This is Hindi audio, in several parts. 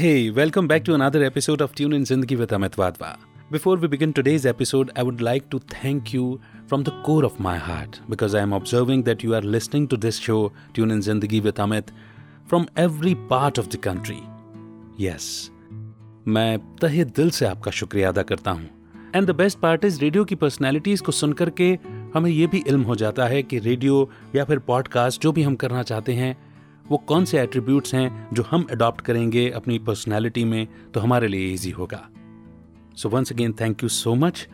Hey, welcome back to another episode of Tune in Zindagi with Amit Wadhwa. Before we begin today's episode, I would like to thank you from the core of my heart because I am observing that you are listening to this show, Tune in Zindagi with Amit, from every part of the country. Yes, मैं तहे दिल से आपका शुक्रिया अदा करता हूँ and the best part is radio की पर्सनैलिटीज को सुनकर के हमें यह भी इल्म हो जाता है कि रेडियो या फिर पॉडकास्ट जो भी हम करना चाहते हैं वो कौन से एट्रीब्यूट्स हैं जो हम अडॉप्ट करेंगे अपनी पर्सनैलिटी में तो हमारे लिए ईजी होगा। So once again thank you so much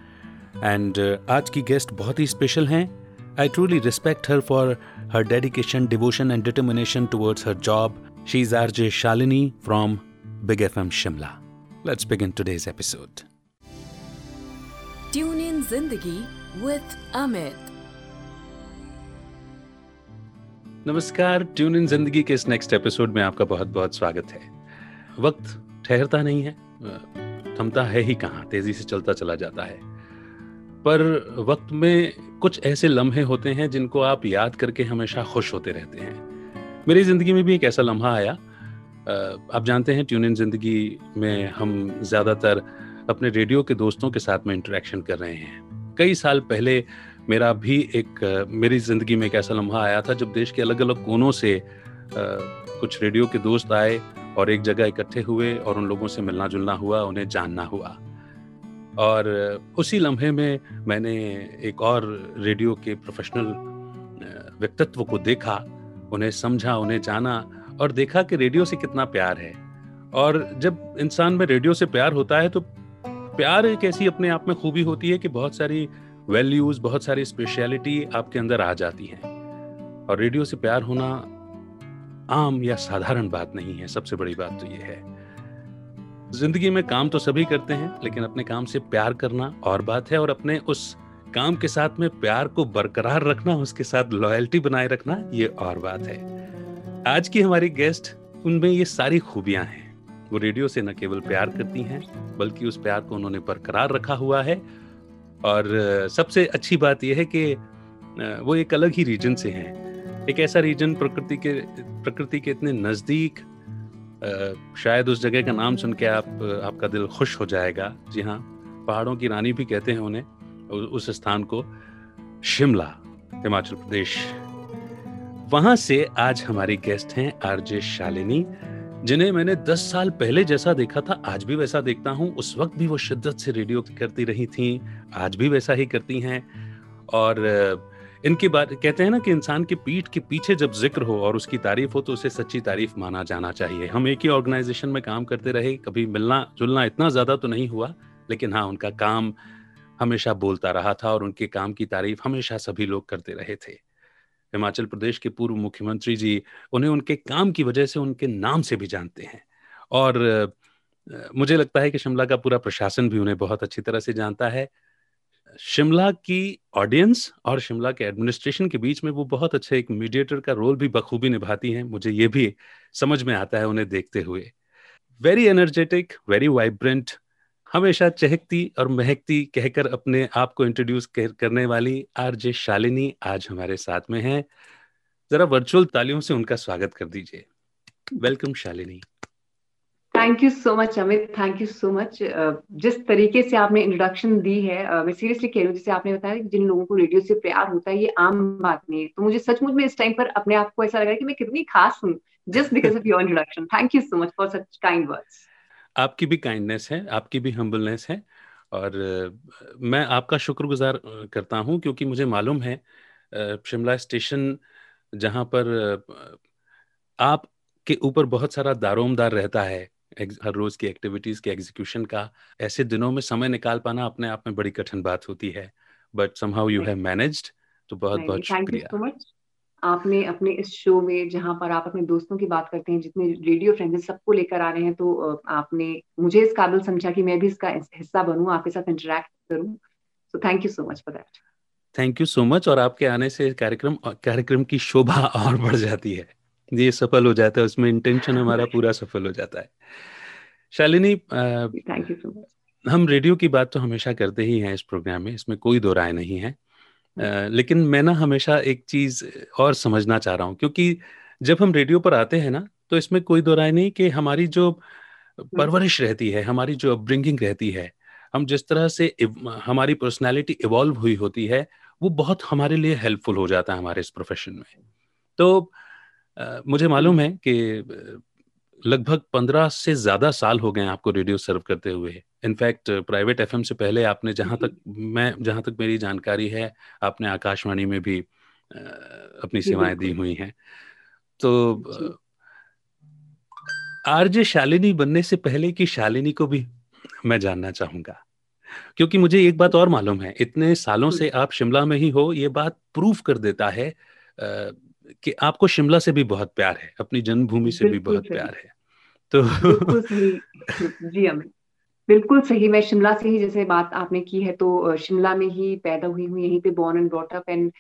and आज की गेस्ट बहुत ही स्पेशल हैं। I truly respect her for her dedication devotion and determination towards her job she is R J Shalini from big F M Shimla let's begin today's episode tune in Zindagi with Amit नमस्कार ट्यून इन ज़िंदगी के इस नेक्स्ट एपिसोड में आपका बहुत बहुत स्वागत है। वक्त ठहरता नहीं है थमता है ही कहाँ, तेज़ी से चलता चला जाता है। पर वक्त में कुछ ऐसे लम्हे होते हैं जिनको आप याद करके हमेशा खुश होते रहते हैं। मेरी ज़िंदगी में भी एक ऐसा लम्हा आया। आप जानते हैं ट्यून इन ज़िंदगी में हम ज़्यादातर अपने रेडियो के दोस्तों के साथ में इंटरेक्शन कर रहे हैं। कई साल पहले मेरा भी एक, मेरी ज़िंदगी में एक ऐसा लम्हा आया था जब देश के अलग अलग कोनों से कुछ रेडियो के दोस्त आए और एक जगह इकट्ठे हुए और उन लोगों से मिलना जुलना हुआ, उन्हें जानना हुआ। और उसी लम्हे में मैंने एक और रेडियो के प्रोफेशनल व्यक्तित्व को देखा, उन्हें समझा, उन्हें जाना और देखा कि रेडियो से कितना प्यार है। और जब इंसान में रेडियो से प्यार होता है तो प्यार एक ऐसी अपने आप में खूबी होती है कि बहुत सारी वैल्यूज़ बहुत सारी स्पेशलिटी आपके अंदर आ जाती हैं। और रेडियो से प्यार होना आम या साधारण बात नहीं है, सबसे बड़ी बात तो ये है। ज़िंदगी में काम तो सभी करते हैं, लेकिन अपने काम से प्यार करना और बात है, और अपने उस काम के साथ में प्यार को बरकरार रखना, उसके साथ लॉयल्टी बनाए रखना, ये और बात है। आज की हमारी गेस्ट उनमें ये सारी खूबियाँ हैं। वो रेडियो से न केवल प्यार करती हैं, बल्कि उस प्यार को उन्होंने बरकरार रखा हुआ है और सबसे अच्छी बात यह है कि वो एक अलग ही रीजन से हैं। एक ऐसा रीजन प्रकृति के प्रकृति के इतने नज़दीक शायद उस जगह का नाम सुन के आप, आपका दिल खुश हो जाएगा। जी हाँ पहाड़ों की रानी भी कहते हैं उन्हें उस स्थान को, शिमला, हिमाचल प्रदेश। वहाँ से आज हमारी गेस्ट हैं आरजे शालिनी, जिन्हें मैंने दस साल पहले जैसा देखा था, आज भी वैसा देखता हूँ। उस वक्त भी वो शिद्दत से रेडियो करती रही थी आज भी वैसा ही करती हैं। और इनकी बात, कहते हैं ना कि इंसान के पीठ के पीछे जब ज़िक्र हो और उसकी तारीफ़ हो तो उसे सच्ची तारीफ़ माना जाना चाहिए। हम एक ही ऑर्गेनाइजेशन में काम करते रहे, कभी मिलना, जुलना इतना ज़्यादा तो नहीं हुआ, लेकिन हाँ उनका काम हमेशा बोलता रहा था और उनके काम की तारीफ़ हमेशा सभी लोग करते रहे थे। हिमाचल प्रदेश के पूर्व मुख्यमंत्री जी उन्हें उनके काम की वजह से उनके नाम से भी जानते हैं। और मुझे लगता है कि शिमला का पूरा प्रशासन भी उन्हें बहुत अच्छी तरह से जानता है। शिमला की ऑडियंस और शिमला के एडमिनिस्ट्रेशन के बीच में वो बहुत अच्छे एक मीडिएटर का रोल भी बखूबी निभाती हैं। मुझे ये भी समझ में आता है उन्हें देखते हुए। वेरी एनर्जेटिक वेरी वाइब्रेंट हमेशा चहकती और महकती कहकर अपने आप को इंट्रोड्यूस करने वाली आरजे शालिनी आज हमारे साथ में हैं। जरा वर्चुअल तालियों से उनका स्वागत कर दीजिए। Welcome Shalini. Thank you so much Amit thank you so much जिस तरीके से आपने इंट्रोडक्शन दी है uh, मैं सीरियसली कह रही हूँ जैसे आपने बताया कि जिन लोगों को रेडियो से प्यार होता है ये आम बात नहीं है। तो मुझे सचमुच में इस टाइम पर अपने आप को ऐसा लग रहा है कि मैं कितनी खास हूँ just because of your introduction thank you so much for such kind words आपकी भी काइंडनेस है आपकी भी हम्बलनेस है और मैं आपका शुक्रगुजार करता हूँ क्योंकि मुझे मालूम है शिमला स्टेशन जहाँ पर आप के ऊपर बहुत सारा दारोमदार रहता है। हर रोज की एक्टिविटीज़ के एग्जीक्यूशन का ऐसे दिनों में समय निकाल पाना अपने आप में बड़ी कठिन बात होती है। But somehow you have managed तो बहुत बहुत शुक्रिया। आपने अपने इस शो में जहाँ पर आप अपने दोस्तों की बात करते हैं जितने रेडियो फ्रेंड्स सबको लेकर आ रहे हैं तो आपने मुझे इस काबिल समझा कि मैं भी इसका हिस्सा बनूं आपके साथ इंटरेक्ट करूँ। So thank you so much for that thank you so much और आपके आने से कार्यक्रम कार्यक्रम की शोभा और बढ़ जाती है। ये सफल हो जाता है उसमें इंटेंशन हमारा पूरा सफल हो जाता है। Shalini thank you so much हम रेडियो की बात तो हमेशा करते ही हैं इस प्रोग्राम में इसमें कोई दो राय नहीं है। लेकिन मैं ना हमेशा एक चीज़ और समझना चाह रहा हूँ क्योंकि जब हम रेडियो पर आते हैं ना तो इसमें कोई दो राय नहीं कि हमारी जो परवरिश रहती है हमारी जो अपब्रिंगिंग रहती है हम जिस तरह से हमारी पर्सनैलिटी इवॉल्व हुई होती है वो बहुत हमारे लिए हेल्पफुल हो जाता है हमारे इस प्रोफेशन में। तो आ, मुझे मालूम है कि लगभग पंद्रह से ज़्यादा साल हो गए हैं आपको रेडियो सर्व करते हुए। इनफैक्ट प्राइवेट एफएम से पहले आपने जहाँ तक मैं जहाँ तक मेरी जानकारी है आपने आकाशवाणी में भी अपनी सेवाएँ दी हुई हैं। तो आरजे शालिनी बनने से पहले की शालिनी को भी मैं जानना चाहूँगा। क्योंकि मुझे एक बात और मालूम है इतने सालों से आप शिमला में ही हो ये बात प्रूफ कर देता है कि आपको शिमला से भी बहुत प्यार है अपनी जन्मभूमि से भी बहुत प्यार है। तो जी अमित। बिल्कुल सही। मैं शिमला से ही जैसे बात आपने की है तो शिमला में ही पैदा हुई हूँ यहीं पे born and brought up and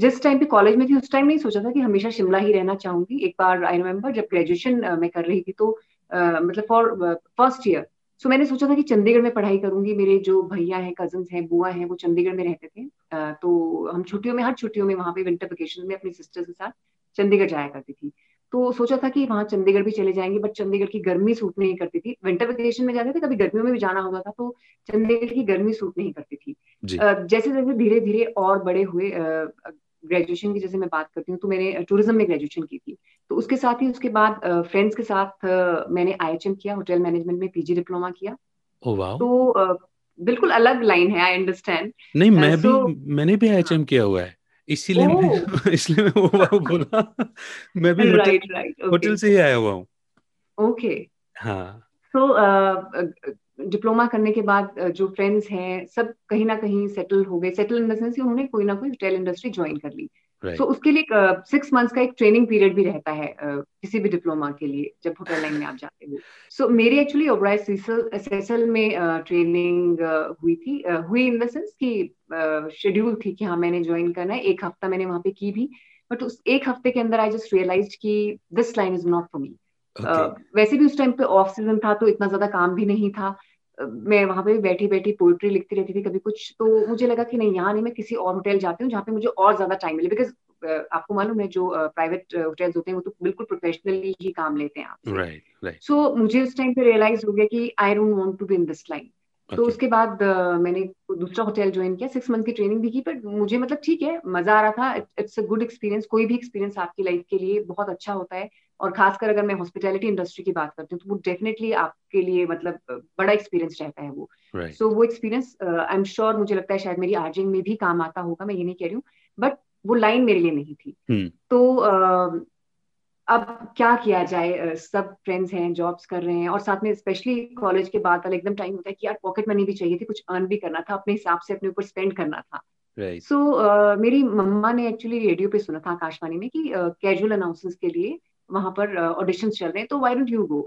जिस टाइम पे कॉलेज में थी उस टाइम नहीं सोचा था कि हमेशा शिमला ही रहना चाहूँगी। एक बार आई रिमेम्बर जब ग्रेजुएशन मैं कर रही थी तो मतलब फॉर फ़र्स्ट ईयर सो मैंने सोचा था कि चंडीगढ़ में पढ़ाई करूँगी। मेरे जो भैया हैं कज़न हैं बुआ हैं वो चंडीगढ़ में रहते थे। uh, तो हम छुट्टियों में हर छुट्टियों में वहाँ पे विंटर वेकेशन में अपनी सिस्टर्स के साथ चंडीगढ़ जाया करती थी। तो सोचा था कि वहाँ चंडीगढ़ भी चले जाएँगे बट चंडीगढ़ की गर्मी सूट नहीं करती थी। विंटर वेकेशन में जाते थे कभी गर्मियों में भी जाना होता था तो चंडीगढ़ की गर्मी सूट नहीं करती थी। जैसे जैसे धीरे धीरे और बड़े हुए ग्रेजुएशन की जैसे मैं बात करती हूँ तो मैंने टूरिज़्म में ग्रेजुएशन की थी। तो उसके साथ ही उसके बाद फ्रेंड्स के साथ मैंने आईएचएम किया होटल मैनेजमेंट में पीजी डिप्लोमा किया। तो बिल्कुल अलग लाइन है आई अंडरस्टैंड नहीं मैं uh, भी मैंने भी आई हाँ। किया हुआ है। इसीलिए मैं इसलिए मैं वो बोला। मैं भी होटल right, right, होटल से ही आया हुआ हूँ। ओके हाँ। तो डिप्लोमा करने के बाद जो फ्रेंड्स हैं सब कहीं ना कहीं सेटल हो गए। सेटल इन द सेंस उन्होंने कोई ना कोई रिटेल इंडस्ट्री ज्वाइन कर ली। तो right. so, उसके लिए सिक्स मंथ्स का एक ट्रेनिंग पीरियड भी रहता है uh, किसी भी डिप्लोमा के लिए जब होटल लाइन में आप जाते हो। सो so, मेरी actually Oberoi S S training uh, हुई थी। uh, हुई इन द सेंस कि शेड्यूल थी कि हाँ मैंने ज्वाइन करना है। एक हफ़्ता मैंने वहाँ पे की भी। बट उस एक हफ़्ते के अंदर आई जस्ट रियलाइज़ की this line is not for me वैसे भी उस टाइम पे ऑफ़ सीज़न था तो इतना ज़्यादा काम भी नहीं था। मैं वहाँ पे बैठी बैठी पोइट्री लिखती रहती थी कभी कुछ तो मुझे लगा कि नहीं यहाँ नहीं मैं किसी और होटल जाती हूँ जहाँ पे मुझे और ज़्यादा टाइम मिले। बिकॉज़ आपको मालूम है जो प्राइवेट होटल्स होते हैं वो तो बिल्कुल प्रोफेशनली ही काम लेते हैं आप right, right. सो so, मुझे उस टाइम पे रियलाइज़ हो गया कि I don't want to be in this line तो उसके बाद मैंने दूसरा होटल ज्वाइन किया सिक्स मंथ की ट्रेनिंग भी की पर मुझे मतलब ठीक है मज़ा आ रहा था। इट्स अ गुड एक्सपीरियंस कोई भी एक्सपीरियंस आपकी लाइफ के लिए बहुत अच्छा होता है। और खासकर अगर मैं हॉस्पिटैलिटी इंडस्ट्री की बात करती हूँ तो वो डेफिनेटली आपके लिए मतलब बड़ा एक्सपीरियंस रहता है वो सो right. so, वो एक्सपीरियंस आई एम श्योर मुझे लगता है शायद मेरी आर्जिंग में भी काम आता होगा मैं ये नहीं कह रही हूँ बट वो लाइन मेरे लिए नहीं थी hmm. तो uh, अब क्या किया जाए सब फ्रेंड्स हैं जॉब्स कर रहे हैं और साथ में स्पेशली कॉलेज के बाद वाला एकदम टाइम होता है कि यार पॉकेट मनी भी चाहिए थी कुछ अर्न भी करना था अपने हिसाब से अपने ऊपर स्पेंड करना था सो right. so, uh, मेरी मम्मा ने एक्चुअली रेडियो पे सुना था आकाशवाणी में कि कैजुअल uh, अनाउंसमेंट के लिए वहाँ पर ऑडिशन चल रहे हैं तो वाई डोंट यू गो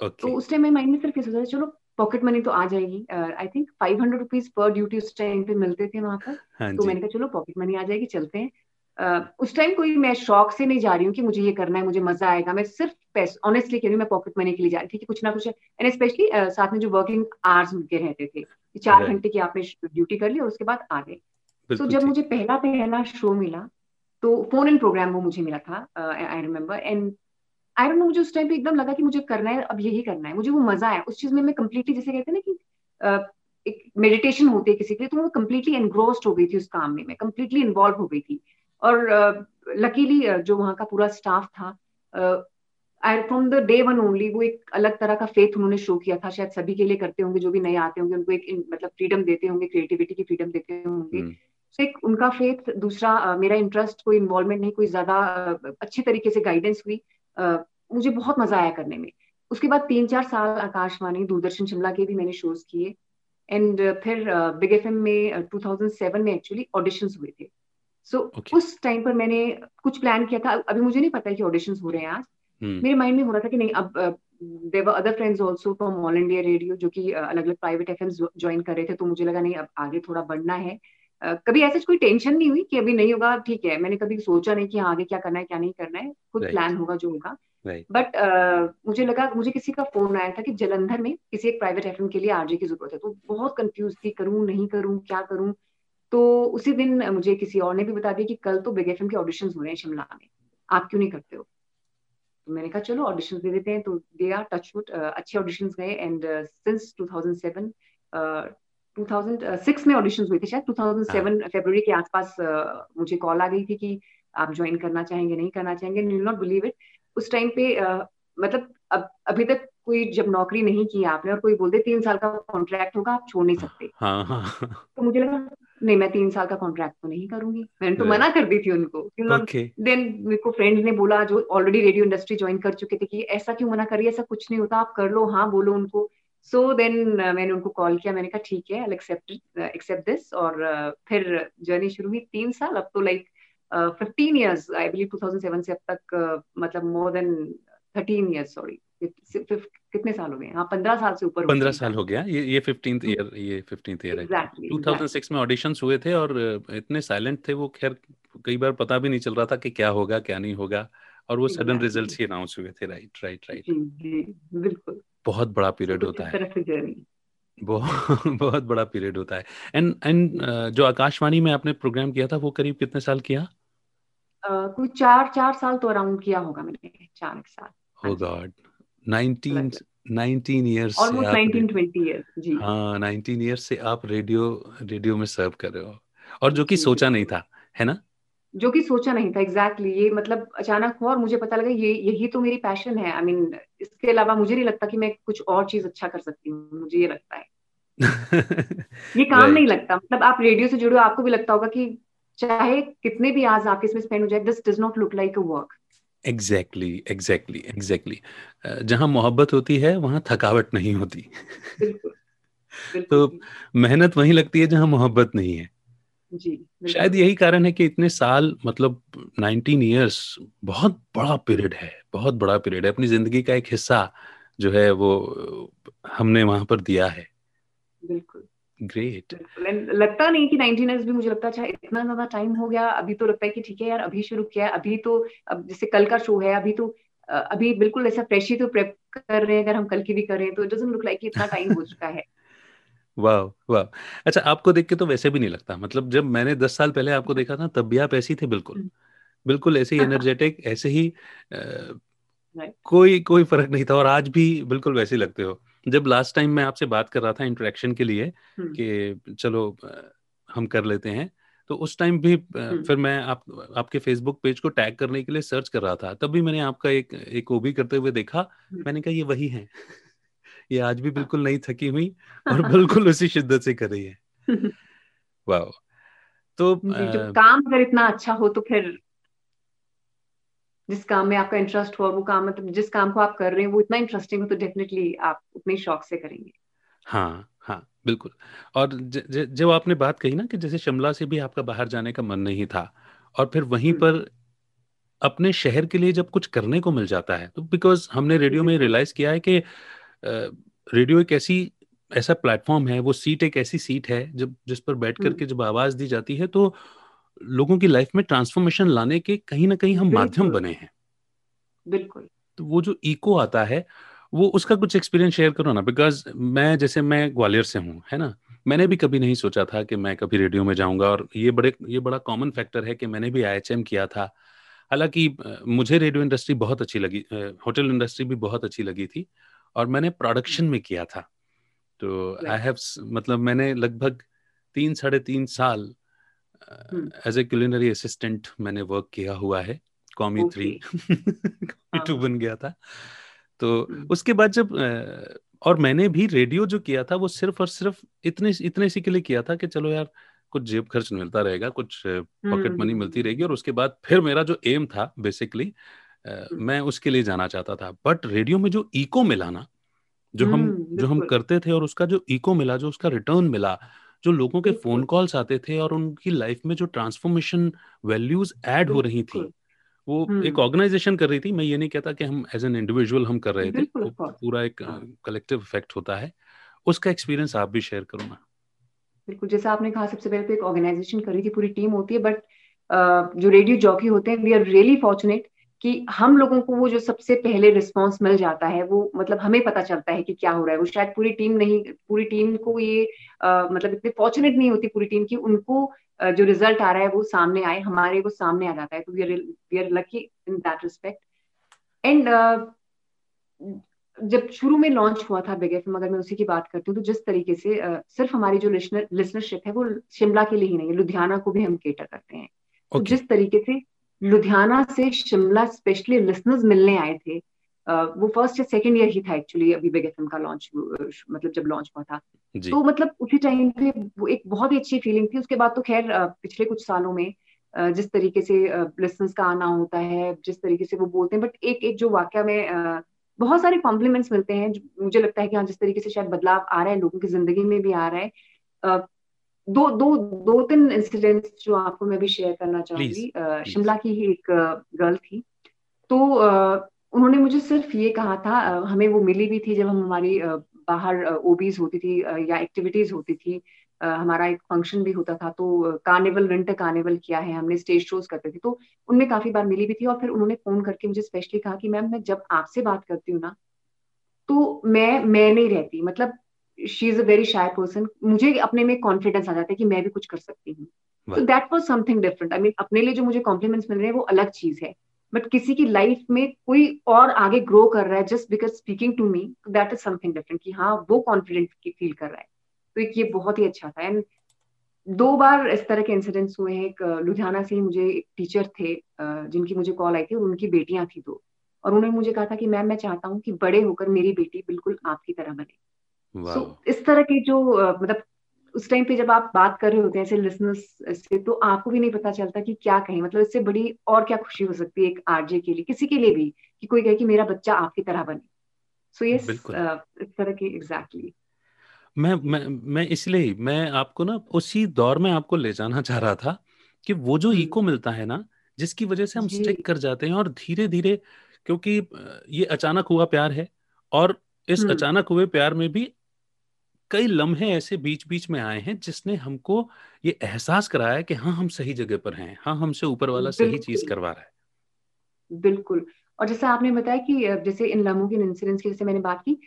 तो उस टाइम मैं माइंड में सिर्फ़ ये सोचा चलो पॉकेट मनी तो आ जाएगी I think five hundred rupees per duty उस टाइम पे मिलते थे वहाँ पर। हाँ तो मैंने कहा चलो पॉकेट मनी आ जाएगी चलते हैं। Uh, उस टाइम कोई मैं शौक से नहीं जा रही हूँ कि मुझे ये करना है मुझे मज़ा आएगा। मैं सिर्फ़ पैसे ऑनेस्टली कह रही हूँ मैं पॉकेट मनी के लिए जा रही थी कि कुछ ना कुछ एंड स्पेशली uh, साथ में जो वर्किंग आवर्स उनके रहते थे चार घंटे की आपने ड्यूटी कर ली और उसके बाद आ गए। तो जब मुझे पहला पहला शो मिला तो फ़ोन इन प्रोग्राम वो मुझे मिला था I remember and I don't know मुझे उस टाइम पे एकदम लगा कि मुझे करना है अब यही करना है। मुझे वो मज़ा आया। उस चीज़ में मैं कम्प्लीटली जैसे कहते हैं ना कि uh, एक मेडिटेशन होती है किसी के लिए तो मैं कम्प्लीटली एनग्रोस्ड हो गई थी उस काम में। मैं कम्प्लीटली इन्वॉल्व हो गई थी। और लकीली uh, जो वहाँ का पूरा स्टाफ था I from the day one only वो एक अलग तरह का फेथ उन्होंने शो किया था। शायद सभी के लिए करते होंगे जो भी नए आते होंगे उनको एक मतलब फ्रीडम देते होंगे क्रिएटिविटी की फ्रीडम देते होंगे। hmm. तो एक उनका फेथ दूसरा uh, मेरा इंटरेस्ट कोई इन्वॉल्वमेंट नहीं कोई ज़्यादा uh, अच्छी तरीके से गाइडेंस हुई। uh, मुझे बहुत मज़ा आया करने में। उसके बाद तीन चार साल आकाशवाणी दूरदर्शन शिमला के भी मैंने शोज़ किए। एंड फिर बिग एफ़ एम में 2007 में एक्चुअली ऑडिशन हुए थे। So so, okay. उस टाइम पर मैंने कुछ प्लान किया था। अभी मुझे नहीं पता कि ऑडिशन हो रहे हैं आज। Hmm. मेरे माइंड में हो रहा था कि नहीं अब there were other friends also from All India Radio जो कि अलग अलग प्राइवेट एफ़ एम ज्वाइन कर रहे थे। तो मुझे लगा नहीं अब आगे थोड़ा बढ़ना है। कभी ऐसे कोई टेंशन नहीं हुई कि अभी नहीं होगा ठीक है मैंने कभी सोचा नहीं कि हाँ आगे क्या करना है क्या नहीं करना है खुद right. प्लान होगा जो होगा। बट uh, मुझे लगा मुझे किसी का फ़ोन आया था कि जलंधर में किसी एक प्राइवेट एफएम के लिए आरजे की ज़रूरत है तो बहुत कंफ्यूज थी करूँ नहीं करूँ क्या करूँ। तो उसी दिन मुझे किसी और ने भी बता दिया कि कल तो बिग एफएम के ऑडिशन हो रहे हैं शिमला में आप क्यों नहीं करते हो? तो मैंने कहा चलो ऑडिशन दे देते हैं तो दिया टचवुड अच्छे ऑडिशन गए एंड सिंस 2007 2006 में ऑडिशन हुए थे शायद 2007 फरवरी के आसपास uh, मुझे कॉल आ गई थी कि आप ज्वाइन करना चाहेंगे नहीं करना चाहेंगे यू नॉट बिलीव इट उस टाइम पे uh, मतलब अब अभी तक कोई जब नौकरी नहीं की आपने और कोई बोल दे तीन साल का कॉन्ट्रैक्ट होगा आप छोड़ नहीं सकते। हाँ, हाँ. तो मुझे लगा नहीं मैं तीन साल का कॉन्ट्रैक्ट तो नहीं करूँगी। मैंने तो मना कर दी थी उनको देन मेरे को फ्रेंड्स ने बोला जो ऑलरेडी रेडियो इंडस्ट्री ज्वाइन कर चुके थे कि ऐसा क्यों मना करिए ऐसा कुछ नहीं होता आप कर लो हाँ बोलो उनको। सो so देन uh, मैंने उनको कॉल किया मैंने कहा ठीक है एक्सेप्ट एक्सेप्ट दिस और uh, फिर जर्नी शुरू हुई तीन साल अब तो like fifteen years I believe 2007 से अब तक uh, मतलब more than thirteen years sorry कितने साल हो गए? हाँ पंद्रह साल से ऊपर पंद्रह साल हो गया। ये ये फिफ्टींथ ईयर ये फिफ्टींथ ईयर है। टू थाउज़ेंड सिक्स में ऑडिशंस हुए थे और इतने साइलेंट थे वो खैर कई बार पता भी नहीं चल रहा था कि क्या होगा क्या नहीं होगा। और वो सडन रिजल्ट्स ही अनाउंस हुए थे। राइट राइट राइट बिल्कुल। बहुत बड़ा पीरियड होता है। बहुत बहुत बड़ा पीरियड होता है। एंड एंड जो आकाशवाणी में आपने प्रोग्राम किया था वो करीब कितने साल किया? कुछ चार चार साल तो अराउंड किया होगा मैंने चार एक साल। Oh God 19 19 years almost 19 20 years जी। हाँ 19 इयर्स से आप रेडियो रेडियो में सर्व कर रहे हो। और जो कि सोचा नहीं था है ना? जो कि सोचा नहीं था एग्जैक्टली exactly, ये मतलब अचानक हुआ और मुझे पता लगा ये यही तो मेरी पैशन है. आई I मीन mean, इसके अलावा मुझे नहीं लगता कि मैं कुछ और चीज़ अच्छा कर सकती हूँ मुझे ये लगता है। ये काम right. नहीं लगता। मतलब आप रेडियो से जुड़े आपको भी लगता होगा कि चाहे कितने भी आज आपके इसमें स्पेंड हो जाए this does not look like a work exactly exactly exactly जहाँ मोहब्बत होती है वहाँ थकावट नहीं होती। तो मेहनत वहीं लगती है जहाँ मोहब्बत नहीं है। जी शायद यही कारण है कि इतने साल मतलब 19 इयर्स बहुत बड़ा पीरियड है बहुत बड़ा पीरियड है। अपनी ज़िंदगी का एक हिस्सा जो है वो हमने वहाँ पर दिया है। बिल्कुल। ग्रेट। लगता नहीं कि नाइनटीन भी मुझे लगता अच्छा इतना ज़्यादा टाइम हो गया अभी तो लगता है कि ठीक है यार अभी शुरू किया है अभी तो अब जैसे कल का शो है अभी तो अभी बिल्कुल ऐसा फ्रेश ही तो प्रेप कर रहे हैं अगर हम कल की भी कर रहे हैं तो इट डजंट लुक लाइक इतना टाइम हो चुका है। वाह वाह अच्छा आपको देख के तो वैसे भी नहीं लगता? मतलब जब मैंने दस साल पहले आपको देखा था तब भी आप ऐसी थे? बिल्कुल। बिल्कुल ऐसे ही एनर्जेटिक ऐसे ही आ, कोई कोई फ़र्क नहीं था और आज भी बिल्कुल वैसे ही लगते हो। जब लास्ट टाइम मैं आपसे बात कर रहा था इंटरेक्शन के लिए। कि चलो हम कर लेते हैं तो उस टाइम भी। फिर मैं आप आपके फेसबुक पेज को टैग करने के लिए सर्च कर रहा था। तब भी मैंने आपका एक एक ओबी करते हुए देखा। मैंने कहा ये वही है। ये आज भी बिल्कुल नहीं थकी हुई और बिल्कुल उसी शिद्दत से कर रही है। वाह तो जब काम अगर इतना अच्छा हो तो फिर जिस काम में आपका इंटरेस्ट हो वो काम मतलब जिस काम को आप कर रहे हैं वो इतना इंटरेस्टिंग हो तो डेफिनेटली आप उतने शौक से करेंगे। हाँ हाँ बिल्कुल। और जब आपने बात कही ना कि जैसे शिमला से भी आपका बाहर जाने का मन नहीं था और फिर वहीं हम्म। पर अपने शहर के लिए जब कुछ करने को मिल जाता है तो बिकॉज़ हमने रेडियो में रियलाइज़ किया है कि रेडियो एक ऐसी ऐसा प्लेटफॉर्म है वो सीट एक ऐसी सीट है जब जिस पर बैठ करके हम्म। जब आवाज़ दी जाती है तो लोगों की लाइफ में ट्रांसफॉर्मेशन लाने के कहीं ना कहीं हम माध्यम बने हैं। बिल्कुल। तो वो जो इको आता है वो उसका कुछ एक्सपीरियंस शेयर करो ना बिकॉज़ मैं जैसे मैं ग्वालियर से हूँ है ना मैंने भी कभी नहीं सोचा था कि मैं कभी रेडियो में जाऊँगा और ये बड़े ये बड़ा कॉमन फैक्टर है कि मैंने भी आई किया था। हालाँकि मुझे रेडियो इंडस्ट्री बहुत अच्छी लगी होटल इंडस्ट्री भी बहुत अच्छी लगी थी और मैंने प्रोडक्शन में किया था। तो आई हैव मतलब मैंने लगभग तीन साढ़े तीन साल एज ए क्यूलिनरी असिस्टेंट मैंने वर्क किया हुआ है कॉमी थ्री कॉमी टू बन गया था। तो हम्म। उसके बाद जब और मैंने भी रेडियो जो किया था वो सिर्फ़ और सिर्फ़ इतने इतने सी के लिए किया था कि चलो यार कुछ जेब खर्च मिलता रहेगा कुछ पॉकेट मनी मिलती रहेगी और उसके बाद फिर मेरा जो एम था बेसिकली मैं उसके लिए जाना चाहता था। बट रेडियो में जो इको मिला ना जो हम जो हम करते थे और उसका जो इको मिला जो उसका रिटर्न मिला जो लोगों के फ़ोन कॉल्स आते थे और उनकी लाइफ में जो ट्रांसफॉर्मेशन वैल्यूज़ ऐड हो रही थी वो एक ऑर्गेनाइजेशन कर रही थी। मैं ये नहीं कहता कि हम एज एन इंडिविजुअल हम कर रहे थे। वो पूरा एक कलेक्टिव इफ़ेक्ट होता है। उसका एक्सपीरियंस आप भी शेयर करो ना। बिल्कुल जैसा आपने कहा सबसे पहले तो एक ऑर्गेनाइजेशन कर रही थी पूरी टीम होती है बट जो रेडियो जॉकी होते हैं वी आर रियली फॉर्चुनेट कि हम लोगों को वो जो सबसे पहले रिस्पांस मिल जाता है वो मतलब हमें पता चलता है कि क्या हो रहा है। वो शायद पूरी टीम नहीं पूरी टीम को ये आ, मतलब इतनी फॉर्चुनेट नहीं होती पूरी टीम की उनको आ, जो रिज़ल्ट आ रहा है वो सामने आए हमारे वो सामने आ जाता है। तो we are we are lucky in that respect and जब शुरू में लॉन्च हुआ था बिग एफ़ अगर मैं उसी की बात करती हूँ तो जिस तरीके से uh, सिर्फ़ हमारी जो लिसनर लिसनरशिप है वो शिमला के लिए ही नहीं है लुधियाना को भी हम केटर करते हैं। तो okay. तो जिस तरीके से लुधियाना से शिमला स्पेशली लिसनर्स मिलने आए थे। uh, वो फ़र्स्ट या सेकेंड ईयर ही था एक्चुअली अभी बिग एफ़ का लॉन्च मतलब जब लॉन्च हुआ था। तो मतलब उसी टाइम पे वो एक बहुत ही अच्छी फीलिंग थी। उसके बाद तो खैर पिछले कुछ सालों में जिस तरीके से लिसनर्स का आना होता है जिस तरीके से वो बोलते हैं बट एक एक जो वाक्य में बहुत सारे कॉम्प्लीमेंट्स मिलते हैं मुझे लगता है कि हाँ जिस तरीके से शायद बदलाव आ रहा है लोगों की ज़िंदगी में भी आ रहा है दो दो दो तीन इंसिडेंट्स जो आपको मैं भी शेयर करना चाहूँगी। शिमला की ही एक गर्ल थी। तो उन्होंने मुझे सिर्फ़ ये कहा था हमें वो मिली भी थी जब हम हमारी बाहर ओबीज होती थी या एक्टिविटीज़ होती थी हमारा एक फ़ंक्शन भी होता था तो कार्निवल विंटर कार्निवल किया है हमने स्टेज शोज़ करते थे तो उनमें काफ़ी बार मिली भी थी और फिर उन्होंने फ़ोन करके मुझे स्पेशली कहा कि मैम मैं जब आपसे बात करती हूँ ना तो मैं मैं नहीं रहती मतलब she is a very shy person मुझे अपने में कॉन्फिडेंस आ जाता है कि मैं भी कुछ कर सकती हूँ। तो that was something different I mean अपने लिए जो मुझे कॉम्प्लीमेंट्स मिल रहे हैं वो अलग चीज़ है। बट किसी की लाइफ में कोई और आगे ग्रो कर रहा है just because speaking to me that is something different कि हाँ वो कॉन्फिडेंट फील कर रहा है। तो एक ये बहुत ही अच्छा था। एंड दो बार इस तरह के इंसिडेंट्स हुए हैं। एक लुधियाना से ही मुझे एक टीचर थे जिनकी मुझे कॉल आई थी और उनकी बेटियाँ थी दो। और उन्होंने मुझे कहा था कि मैम मैं चाहता हूँ कि बड़े होकर मेरी बेटी बिल्कुल आपकी तरह बने। सो so, इस तरह के जो मतलब उस टाइम पे जब आप बात कर रहे होते हैं ऐसे लिसनर्स से तो आपको भी नहीं पता चलता कि क्या कहें। मतलब इससे बड़ी और क्या खुशी हो सकती है एक आरजे के लिए किसी के लिए भी कि कोई कहे कि मेरा बच्चा आपकी तरह बने। सो so, yes, uh, इस तरह की एग्जैक्टली exactly. मैं मैं मैं इसलिए मैं आपको ना उसी दौर में आपको ले जाना चाह रहा था कि वो जो इको मिलता है ना जिसकी वजह से हम स्टिक कर जाते हैं और धीरे धीरे क्योंकि ये अचानक हुआ प्यार है और इस अचानक हुए प्यार में भी कई लम्हे ऐसे बीच बीच में आए हैं जिसने हमको ये एहसास कराया कि हाँ हम सही जगह पर हैं हाँ हमसे ऊपर वाला सही चीज़ करवा रहा है। बिल्कुल। और जैसे आपने बताया कि जैसे इन लम्हों की इंसिडेंट्स की जैसे मैंने बात की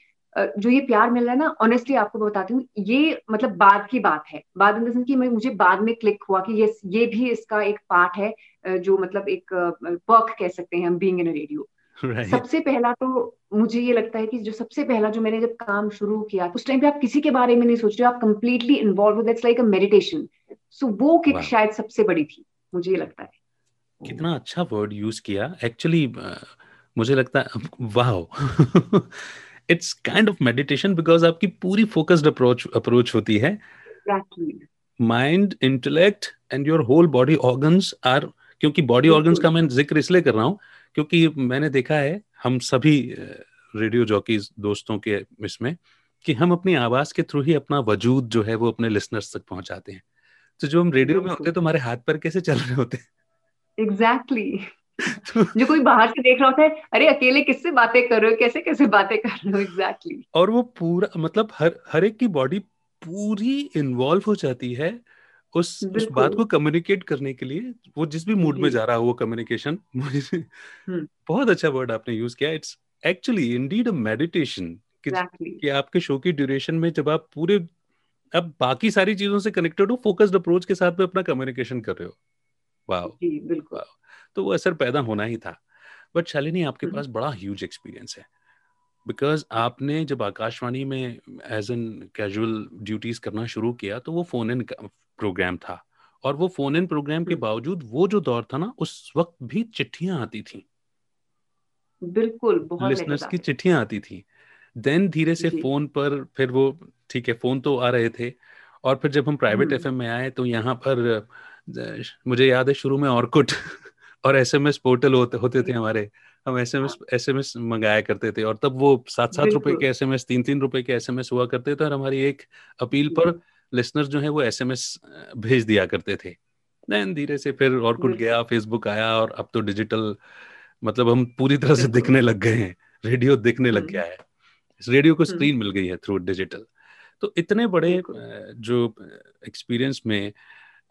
जो ये प्यार मिल रहा है ना ऑनेस्टली आपको बताती हूँ ये मतलब बाद की बात है। बाद इन की मुझे बाद में क्लिक हुआ कि ये ये भी इसका एक पार्ट है जो मतलब एक पर्क कह सकते हैं हम बीइंग इन रेडियो Right. सबसे पहला तो मुझे ये लगता है कि जो सबसे पहला जो मैंने जब काम शुरू किया उस टाइम पे आप किसी के बारे में नहीं सोच रहे आप completely involve that's like a meditation so वो किक शायद सबसे बड़ी थी मुझे ये लगता है। कितना अच्छा वर्ड यूज़ किया। एक्चुअली मुझे लगता है wow it's kind of meditation because आपकी पूरी फोकस्ड अप्रोच अप्रोच होती है। Mind intellect and your whole body organs are क्योंकि बॉडी ऑर्गन्स का मैं ज़िक्र इसलिए कर रहा हूँ क्योंकि मैंने देखा है हम सभी रेडियो जॉकीज दोस्तों के इसमें कि हम अपनी आवाज़ के थ्रू ही अपना वजूद जो है वो अपने लिसनर्स तक पहुंचाते हैं तो जो हम रेडियो में होते हैं तो हमारे हाथ पर कैसे चल रहे होते हैं एग्जैक्टली exactly. जो कोई बाहर से देख रहा होता है अरे अकेले किससे बातें कर रहे हो कैसे कैसे बातें कर रहे हो एग्जैक्टली exactly. और वो पूरा मतलब हर हर एक की बॉडी पूरी इन्वॉल्व हो जाती है उस उस बात को कम्युनिकेट करने के लिए वो जिस भी मूड में जा। रहा है वो कम्युनिकेशन हम्म। बहुत अच्छा वर्ड आपने यूज़ किया। It's actually indeed a meditation कि आपके शो की ड्यूरेशन में जब आप पूरे अब बाकी सारी चीज़ों से कनेक्टेड हो फोकस्ड अप्रोच के साथ में अपना कम्युनिकेशन कर रहे हो। वाह बिल्कुल। तो वो असर पैदा होना ही था। बट शालिनी आपके। पास बड़ा ह्यूज एक्सपीरियंस है। बिकॉज़ आपने जब आकाशवाणी में एज एन कैजुअल ड्यूटीज़ करना शुरू किया तो वो फ़ोन इन प्रोग्राम था। और वो फ़ोन इन प्रोग्राम के हम्म। बावजूद वो जो दौर था ना उस वक्त भी चिट्ठियाँ आती थी। बिल्कुल बहुत लिसनर्स की चिट्ठियाँ आती थी। देन धीरे से फ़ोन पर फिर वो ठीक है फ़ोन तो आ रहे थे। और फिर जब हम प्राइवेट एफएम हम्म। में आए तो यहाँ पर मुझे याद है शुरू में ऑर्कुट और एसएमएस पोर्टल होते होते थे हमारे। हम एसएमएस एसएमएस मंगाया करते थे और तब वो सात सात रुपए के एसएमएस तीन तीन रुपए के एसएमएस हुआ करते थे। और हमारी एक अपील पर लिसनर्स जो है वो एसएमएस भेज दिया करते थे। देन धीरे से फिर और कुछ गया फेसबुक आया और अब तो डिजिटल मतलब हम पूरी तरह से दिखने लग गए हैं। रेडियो दिखने लग गया है। इस रेडियो को स्क्रीन मिल गई है थ्रू डिजिटल तो इतने बड़े जो एक्सपीरियंस में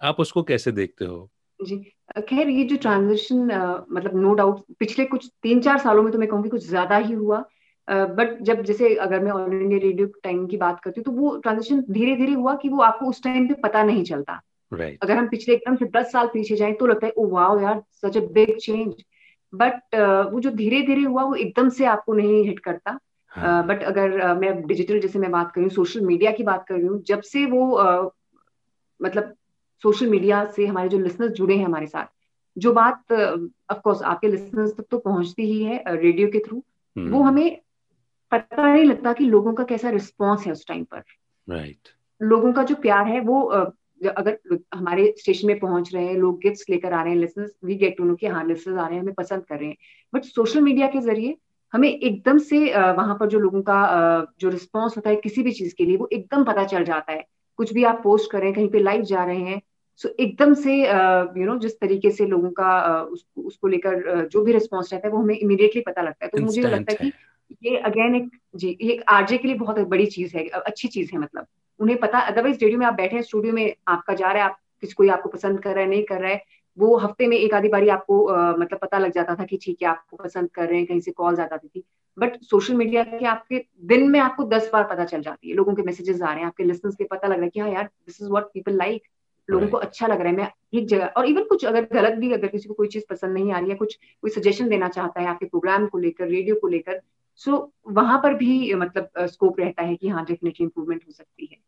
आप उसको कैसे देखते हो? जी खैर ये जो ट्रांजिशन मतलब नो डाउट पिछले कुछ तीन चार सालों में तो मैं कहूँगी कुछ ज़्यादा ही हुआ। बट uh, जब जैसे अगर मैं ऑल इंडिया रेडियो टाइम की बात करती हूँ तो वो ट्रांजिशन धीरे धीरे हुआ कि वो आपको उस टाइम पे पता नहीं चलता right. अगर हम पिछले एकदम से दस साल पीछे जाएँ तो लगता है ओ वाओ यार such a big change but वो जो धीरे धीरे हुआ वो एकदम से आपको नहीं हिट करता हाँ. बट अगर uh, मैं डिजिटल जैसे मैं बात करूँ सोशल मीडिया की बात कर रही हूँ जब से वो uh, मतलब सोशल मीडिया से हमारे जो लिसनर्स जुड़े हैं हमारे साथ जो बात ऑफ़ कोर्स आपके लिसनर्स तक तो पहुँचती ही है रेडियो के थ्रू वो हम्म। हमें पता नहीं लगता कि लोगों का कैसा रिस्पॉन्स है उस टाइम पर। Right right. लोगों का जो प्यार है वो अगर हमारे स्टेशन में पहुँच रहे हैं लोग गिफ्ट्स लेकर आ रहे हैं वी गेट टू नो कि हाँ लिसनर्स आ रहे हैं हमें पसंद कर रहे हैं। बट सोशल मीडिया के ज़रिए हमें एकदम से वहाँ पर जो लोगों का जो रिस्पॉन्स होता है किसी भी चीज़ के लिए वो एकदम पता चल जाता है। कुछ भी आप पोस्ट करें कहीं पे लाइव जा रहे हैं सो so, एकदम से यू नो जिस तरीके से लोगों का उसको उसको लेकर जो भी रिस्पॉन्स रहता है वो हमें इमीडिएटली पता लगता है। तो मुझे लगता है कि ये अगेन एक जी ये आरजे के लिए बहुत बड़ी चीज़ है अच्छी चीज़ है मतलब। उन्हें पता अदरवाइज़ स्टूडियो में आप बैठे हैं स्टूडियो में आपका जा रहा है आप किसी कोई आपको पसंद कर रहा है नहीं कर रहा है वो हफ़्ते में एक आधी बारी आपको आ, मतलब पता लग जाता था कि ठीक है आपको पसंद कर रहे हैं कहीं से कॉल आ जाती थी। बट सोशल मीडिया के आपके दिन में आपको दस बार पता चल जाती है लोगों के मैसेजेस आ रहे हैं आपके लिसनर्स के पता लग रहा है कि हाँ यार this is what people like लोगों को अच्छा लग रहा है मैं एक जगह और इवन कुछ अगर गलत भी अगर किसी को कोई चीज़ पसंद नहीं आ रही है कुछ कोई सजेशन देना चाहता है आपके प्रोग्राम को लेकर रेडियो को लेकर सो वहाँ पर भी मतलब स्कोप रहता है कि हाँ डेफिनेटली इंप्रूवमेंट हो सकती है।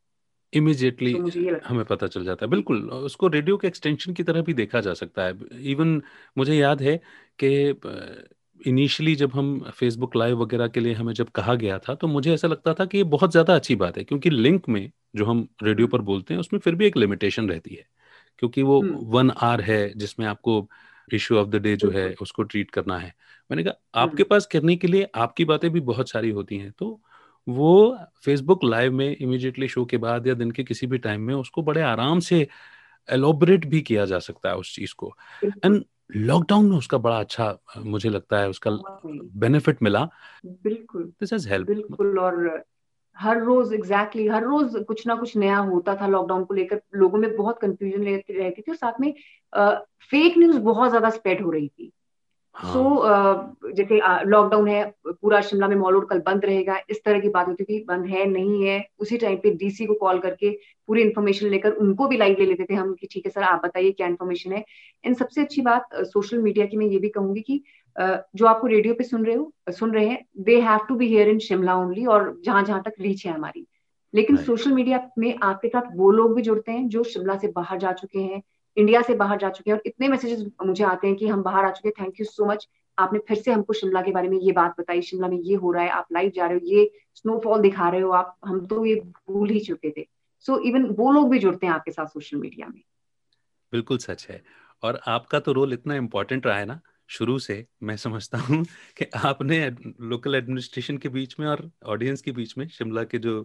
इमीजिएटली तो हमें पता चल जाता है। बिल्कुल उसको रेडियो के एक्सटेंशन की तरह भी देखा जा सकता है। इवन मुझे याद है कि इनिशियली जब हम फेसबुक लाइव वगैरह के लिए हमें जब कहा गया था तो मुझे ऐसा लगता था कि ये बहुत ज़्यादा अच्छी बात है क्योंकि लिंक में जो हम रेडियो पर बोलते हैं उसमें फिर भी एक लिमिटेशन रहती है। क्योंकि वो वन आर है जिसमें आपको इश्यू ऑफ़ द डे जो है उसको ट्रीट करना है। मैंने कहा आपके पास करने के लिए आपकी बातें भी बहुत सारी होती हैं तो वो फेसबुक लाइव में इमीडिएटली शो के बाद या दिन के किसी भी टाइम में उसको बड़े आराम से एलोबरेट भी किया जा सकता है उस चीज़ को। एंड लॉकडाउन में उसका बड़ा अच्छा मुझे लगता है उसका बेनिफिट मिला। बिल्कुल। दिस हैज़ हेल्प बिल्कुल और हर रोज एग्जैक्टली exactly, हर रोज कुछ ना कुछ नया होता था लॉकडाउन को लेकर। लोगों में बहुत कंफ्यूजन रहती थी और साथ में फेक न्यूज़ बहुत ज़्यादा स्प्रेड हो रही थी। सो हाँ. so, uh, जैसे लॉकडाउन है पूरा शिमला में मॉल रोड कल बंद रहेगा इस तरह की बात होती थी बंद है नहीं है उसी टाइम पे डीसी को कॉल करके पूरी इन्फॉर्मेशन लेकर उनको भी लाइव ले लेते थे हम कि ठीक है सर आप बताइए क्या इन्फॉर्मेशन है। इन सबसे अच्छी बात सोशल मीडिया की मैं ये भी कहूँगी कि जो आपको रेडियो पे सुन रहे हो सुन रहे हैं they have to be here in Shimla only और जहाँ जहाँ तक रीच है हमारी। लेकिन सोशल मीडिया में आपके साथ वो लोग भी जुड़ते हैं जो शिमला से बाहर जा चुके हैं इंडिया से बाहर जा चुके हैं और इतने मैसेजेस मुझे आते हैं कि हम बाहर आ चुके हैं थैंक यू सो मच आपने फिर से हमको शिमला के बारे में ये बात बताई शिमला में ये हो रहा है आप लाइव जा रहे हो ये स्नोफॉल दिखा रहे हो आप हम तो ये भूल ही चुके थे। सो so, इवन वो लोग भी जुड़ते हैं आपके साथ सोशल मीडिया में। बिल्कुल सच है। और आपका तो रोल इतना इम्पोर्टेंट रहा है ना शुरू से मैं समझता हूँ कि आपने लोकल एडमिनिस्ट्रेशन के बीच में और ऑडियंस के बीच में, शिमला के जो,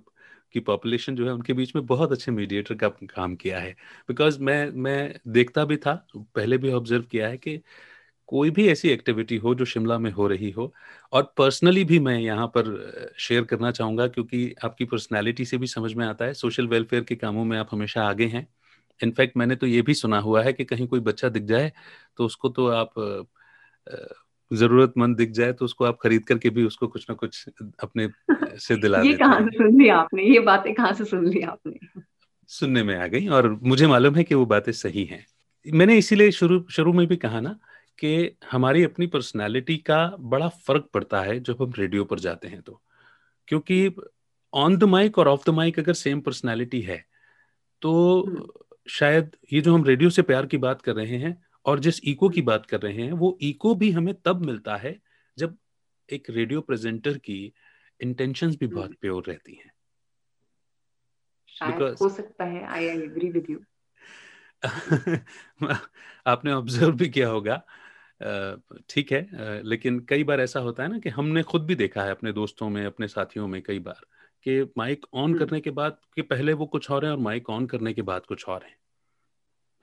की पॉपुलेशन जो है उनके बीच में बहुत अच्छे मीडिएटर का काम किया है। बिकॉज़ मैं मैं देखता भी था, पहले भी ऑब्ज़र्व किया है कि कोई भी ऐसी एक्टिविटी हो जो शिमला में हो रही हो, और पर्सनली भी मैं यहाँ पर शेयर करना चाहूँगा क्योंकि आपकी पर्सनैलिटी से भी समझ में आता है, सोशल वेलफेयर के कामों में आप हमेशा आगे हैं। इनफैक्ट मैंने तो ये भी सुना हुआ है कि कहीं कोई बच्चा दिख जाए तो उसको तो आप जरूरतमंद दिख जाए तो उसको आप खरीद करके भी उसको कुछ ना कुछ अपने से दिला ये कहाँ से सुन लिया आपने? ये बातें कहाँ से सुन ली आपने? सुनने में आ गई और मुझे मालूम है कि वो बातें सही हैं। मैंने इसीलिए शुरू शुरू में भी कहा ना कि हमारी अपनी पर्सनालिटी का बड़ा फ़र्क पड़ता है जब हम रेडियो पर जाते हैं तो। क्योंकि ऑन द माइक और ऑफ़ द माइक अगर सेम पर्सनालिटी है तो हम्म। शायद ये जो हम रेडियो से प्यार की बात कर रहे हैं और जिस इको की बात कर रहे हैं वो इको भी हमें तब मिलता है जब एक रेडियो प्रेजेंटर की इंटेंशंस भी बहुत प्योर हम्म। रहती हैं Because... हो सकता है आई एग्री विद यू आपने ऑब्ज़र्व भी किया होगा ठीक है लेकिन कई बार ऐसा होता है ना कि हमने खुद भी देखा है अपने दोस्तों में अपने साथियों में कई बार कि माइक ऑन हम्म। करने के बाद कि पहले वो कुछ और है और माइक ऑन करने के बाद कुछ और है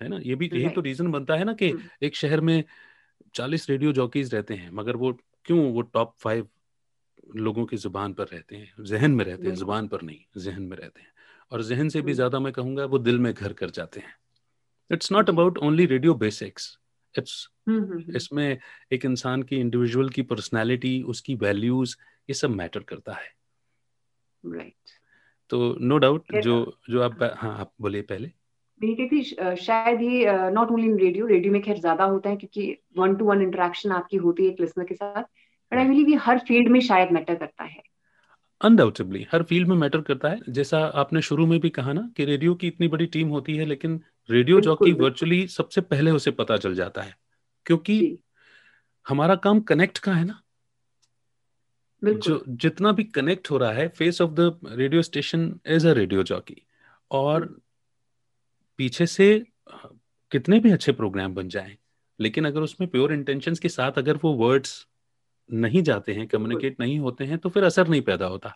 है ना? ये भी यही तो रीजन बनता है ना कि हम्म। एक शहर में चालीस रेडियो जॉकीज रहते हैं मगर वो क्यों वो टॉप फाइव लोगों की ज़ुबान पर रहते हैं? जहन में रहते हैं ज़ुबान पर नहीं जहन में रहते हैं। और जहन से भी हम्म। ज़्यादा मैं कहूँगा वो दिल में घर कर जाते हैं। It's not about only radio basics it's इसमें एक इंसान की इंडिविजुअल की पर्सनैलिटी उसकी वैल्यूज़ ये सब मैटर करता है। Right right. तो नो डाउट जो जो आप हाँ आप बोलिए पहले। ये कहती शायद ये not only in radio radio में खैर ज़्यादा होता है क्योंकि वन टू वन इंटरेक्शन आपकी होती है एक लिसनर के साथ बट आई बिलीव ये हर फ़ील्ड में शायद मैटर करता है। अनडाउटेबली हर फ़ील्ड में मैटर करता है। जैसा आपने शुरू में भी कहा ना कि रेडियो की इतनी बड़ी टीम होती है लेकिन रेडियो जॉकी वर्चुअली सबसे पहले उसे पता चल जाता है। क्योंकि हमारा काम कनेक्ट का है ना। जो जितना भी कनेक्ट हो रहा है face of the radio station as a radio jockey और हम्म। पीछे से कितने भी अच्छे प्रोग्राम बन जाए लेकिन अगर उसमें प्योर इंटेंशन के साथ अगर वो वर्ड्स नहीं जाते हैं कम्युनिकेट नहीं होते हैं तो फिर असर नहीं पैदा होता।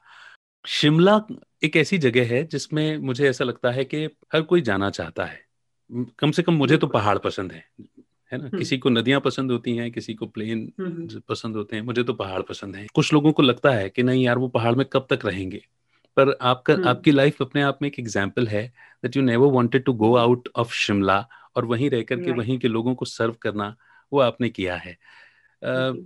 शिमला एक ऐसी जगह है जिसमें मुझे ऐसा लगता है कि हर कोई जाना चाहता है। कम से कम मुझे तो पहाड़ पसंद है है ना? किसी को नदियाँ पसंद होती हैं किसी को प्लेन पसंद होते हैं मुझे तो पहाड़ पसंद है। कुछ लोगों को लगता है कि नहीं यार वो पहाड़ में कब तक रहेंगे? पर आपका hmm. आपकी लाइफ अपने आप में एक एग्ज़ाम्पल है that you never wanted to go out of Shimla और वहीं रह करके वहीं के लोगों को सर्व करना वो आपने किया है। uh,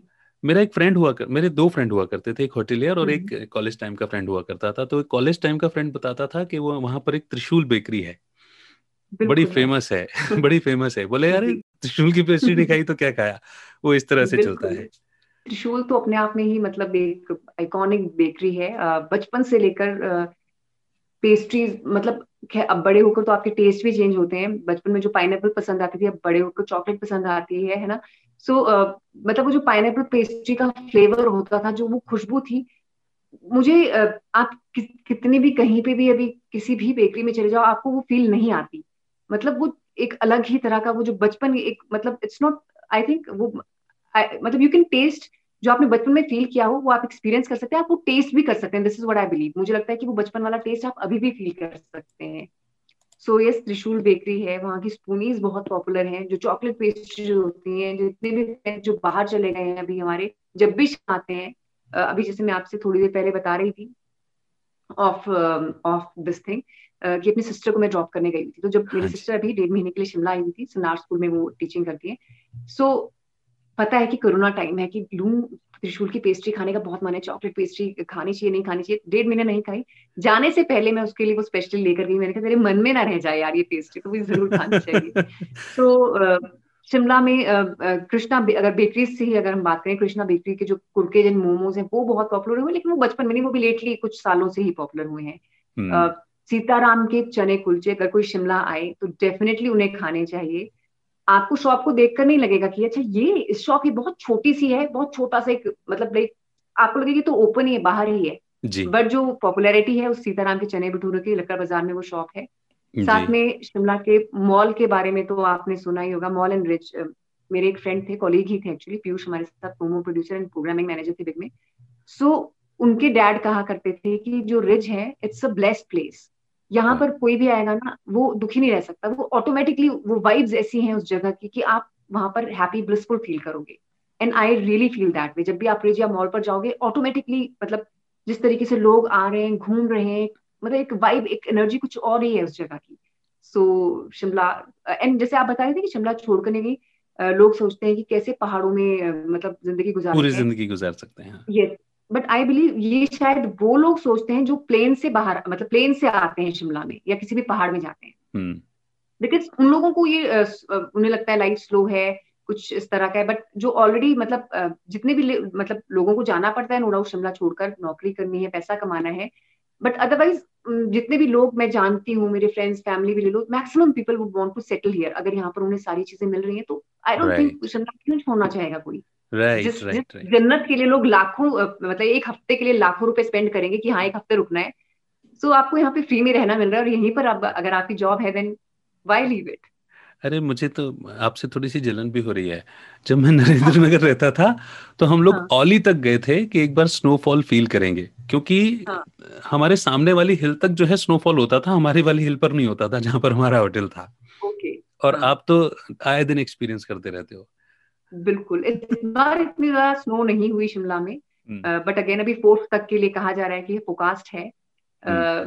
मेरा एक फ्रेंड हुआ कर मेरे दो फ्रेंड हुआ करते थे एक होटलियर और एक कॉलेज टाइम का फ्रेंड हुआ करता था। तो एक कॉलेज टाइम का फ्रेंड बताता था कि वो वहाँ पर एक त्रिशूल बेकरी है। बड़ी फ़ेमस है बड़ी फ़ेमस है। बोले यार त्रिशूल की पेस्ट्री नहीं खाई तो क्या खाया? वो इस तरह से चलता है। त्रिशूल तो अपने आप में ही मतलब एक आइकॉनिक बेकरी है। बचपन से लेकर पेस्ट्रीज मतलब अब बड़े होकर तो आपके टेस्ट भी चेंज होते हैं। बचपन में जो पाइनएप्पल पसंद आती थी अब बड़े होकर चॉकलेट पसंद आती है है ना? सो so, uh, मतलब वो जो पाइनएप्पल पेस्ट्री का फ्लेवर होता था जो वो खुशबू थी मुझे uh, आप कि, कितने भी कहीं पे भी अभी किसी भी बेकरी में चले जाओ आपको वो फील नहीं आती। मतलब वो एक अलग ही तरह का वो जो बचपन एक मतलब इट्स नॉट आई थिंक वो मतलब यू कैन टेस्ट जो आपने बचपन में फील किया हो वो आप एक्सपीरियंस कर सकते हैं आप वो टेस्ट भी कर सकते हैं this is what I believe मुझे लगता है कि वो बचपन वाला टेस्ट आप अभी भी फील कर सकते हैं. सो यस त्रिशूल बेकरी है वहाँ की स्पूनीज बहुत पॉपुलर हैं जो चॉकलेट पेस्ट्री जो होती हैं जितने भी जो बाहर चले गए हैं अभी हमारे जब भी आते हैं अभी जैसे मैं आपसे थोड़ी देर पहले बता रही थी ऑफ़ ऑफ़ दिस थिंग कि अपनी सिस्टर को मैं ड्रॉप करने गई थी। तो जब मेरी सिस्टर हाँ अभी डेढ़ महीने के लिए शिमला आई हुई थी सनार स्कूल में वो टीचिंग करती है। सो so, पता है कि कोरोना टाइम है कि लू त्रिशूल की पेस्ट्री खाने का बहुत मन है चॉकलेट पेस्ट्री खानी चाहिए नहीं खानी चाहिए डेढ़ महीने नहीं खाई। जाने से पहले मैं उसके लिए वो स्पेशली लेकर गई मैंने कहा तेरे मन में ना रह जाए यार ये पेस्ट्री तो भी ज़रूर खानी चाहिए। तो शिमला में कृष्णा अगर बेकरी से ही अगर हम बात करें कृष्णा बेकरी के जो कुरकेज एंड मोमोज हैं वो बहुत पॉपुलर हुए लेकिन वो बचपन में नहीं वो भी लेटली कुछ सालों से ही पॉपुलर हुए हैं। हम्म। सीताराम के चने कुलचे अगर कोई शिमला आए तो डेफिनेटली उन्हें खाने चाहिए। आपको शॉप को देखकर नहीं लगेगा कि अच्छा ये इस शॉप ये बहुत छोटी सी है बहुत छोटा सा एक मतलब लाइक आपको लगेगी तो ओपन ही है बाहर ही है। बट जो पॉपुलैरिटी है उस सीताराम के चने भटूरे की लक्कर बाज़ार में वो शॉप है। साथ में शिमला के मॉल के बारे में तो आपने सुना ही होगा मॉल एंड रिच मेरे एक फ्रेंड थे कॉलीग ही थे एक्चुअली पीयूष हमारे साथ promo producer and programming manager थे बिग में। सो so, उनके डैड कहा करते थे कि जो रिज है इट्स अ ब्लेस्ड प्लेस यहाँ पर कोई भी आएगा ना वो दुखी नहीं रह सकता। वो ऑटोमेटिकली वो वाइब्स ऐसी हैं उस जगह की कि आप वहाँ पर हैप्पी ब्लिसफुल फील करोगे। And I really feel that way जब भी आप रेजिया मॉल पर जाओगे ऑटोमेटिकली मतलब जिस तरीके से लोग आ रहे हैं घूम रहे हैं मतलब एक वाइब एक एनर्जी कुछ और ही है उस जगह की। सो so, शिमला एंड जैसे आप बता रहे थे कि शिमला छोड़ कर नहीं लोग सोचते हैं कि कैसे पहाड़ों में मतलब ज़िंदगी गुजार पूरी ज़िंदगी गुजार सकते हैं यस बट आई बिलीव ये शायद वो लोग सोचते हैं जो प्लेन से बाहर मतलब प्लेन से आते हैं शिमला में या किसी भी पहाड़ में जाते हैं। Because hmm. उन लोगों को ये उन्हें लगता है लाइफ स्लो है कुछ इस तरह का है। बट जो ऑलरेडी मतलब जितने भी मतलब लोगों को जाना पड़ता है नो डाउट शिमला छोड़कर नौकरी करनी है पैसा कमाना है। बट अदरवाइज़ जितने भी लोग मैं जानती हूँ मेरे फ्रेंड्स फैमिली भी ले लो maximum people would want to settle here अगर यहाँ पर उन्हें सारी चीज़ें मिल रही हैं तो आई डोंट थिंक शिमला क्यों छोड़ना चाहेगा कोई? राइट राइट जन्नत के लिए लोग लाखों मतलब एक हफ़्ते के लिए लाखों रुपए स्पेंड करेंगे कि हाँ एक हफ़्ते रुकना है। सो so, आपको यहाँ पे फ्री में रहना मिल रहा है और यहीं पर अब अगर आपकी जॉब है देन वाई लीव इट अरे मुझे तो आपसे थोड़ी सी जलन भी हो रही है। जब मैं नरेंद्र नगर रहता था तो हम लोग हाँ. ओली तक गए थे कि एक बार स्नोफॉल फील करेंगे। क्योंकि हाँ. हमारे सामने वाली हिल तक जो है स्नोफॉल होता था हमारी वाली हिल पर नहीं होता था जहाँ पर हमारा होटल था। ओके और हाँ. आप तो आए दिन एक्सपीरियंस करते रहते हो। बिल्कुल इस बार इतनी ज़्यादा स्नो नहीं हुई शिमला में बट अगेन अभी फोर्थ तक के लिए कहा जा रहा है कि फोकास्ट है।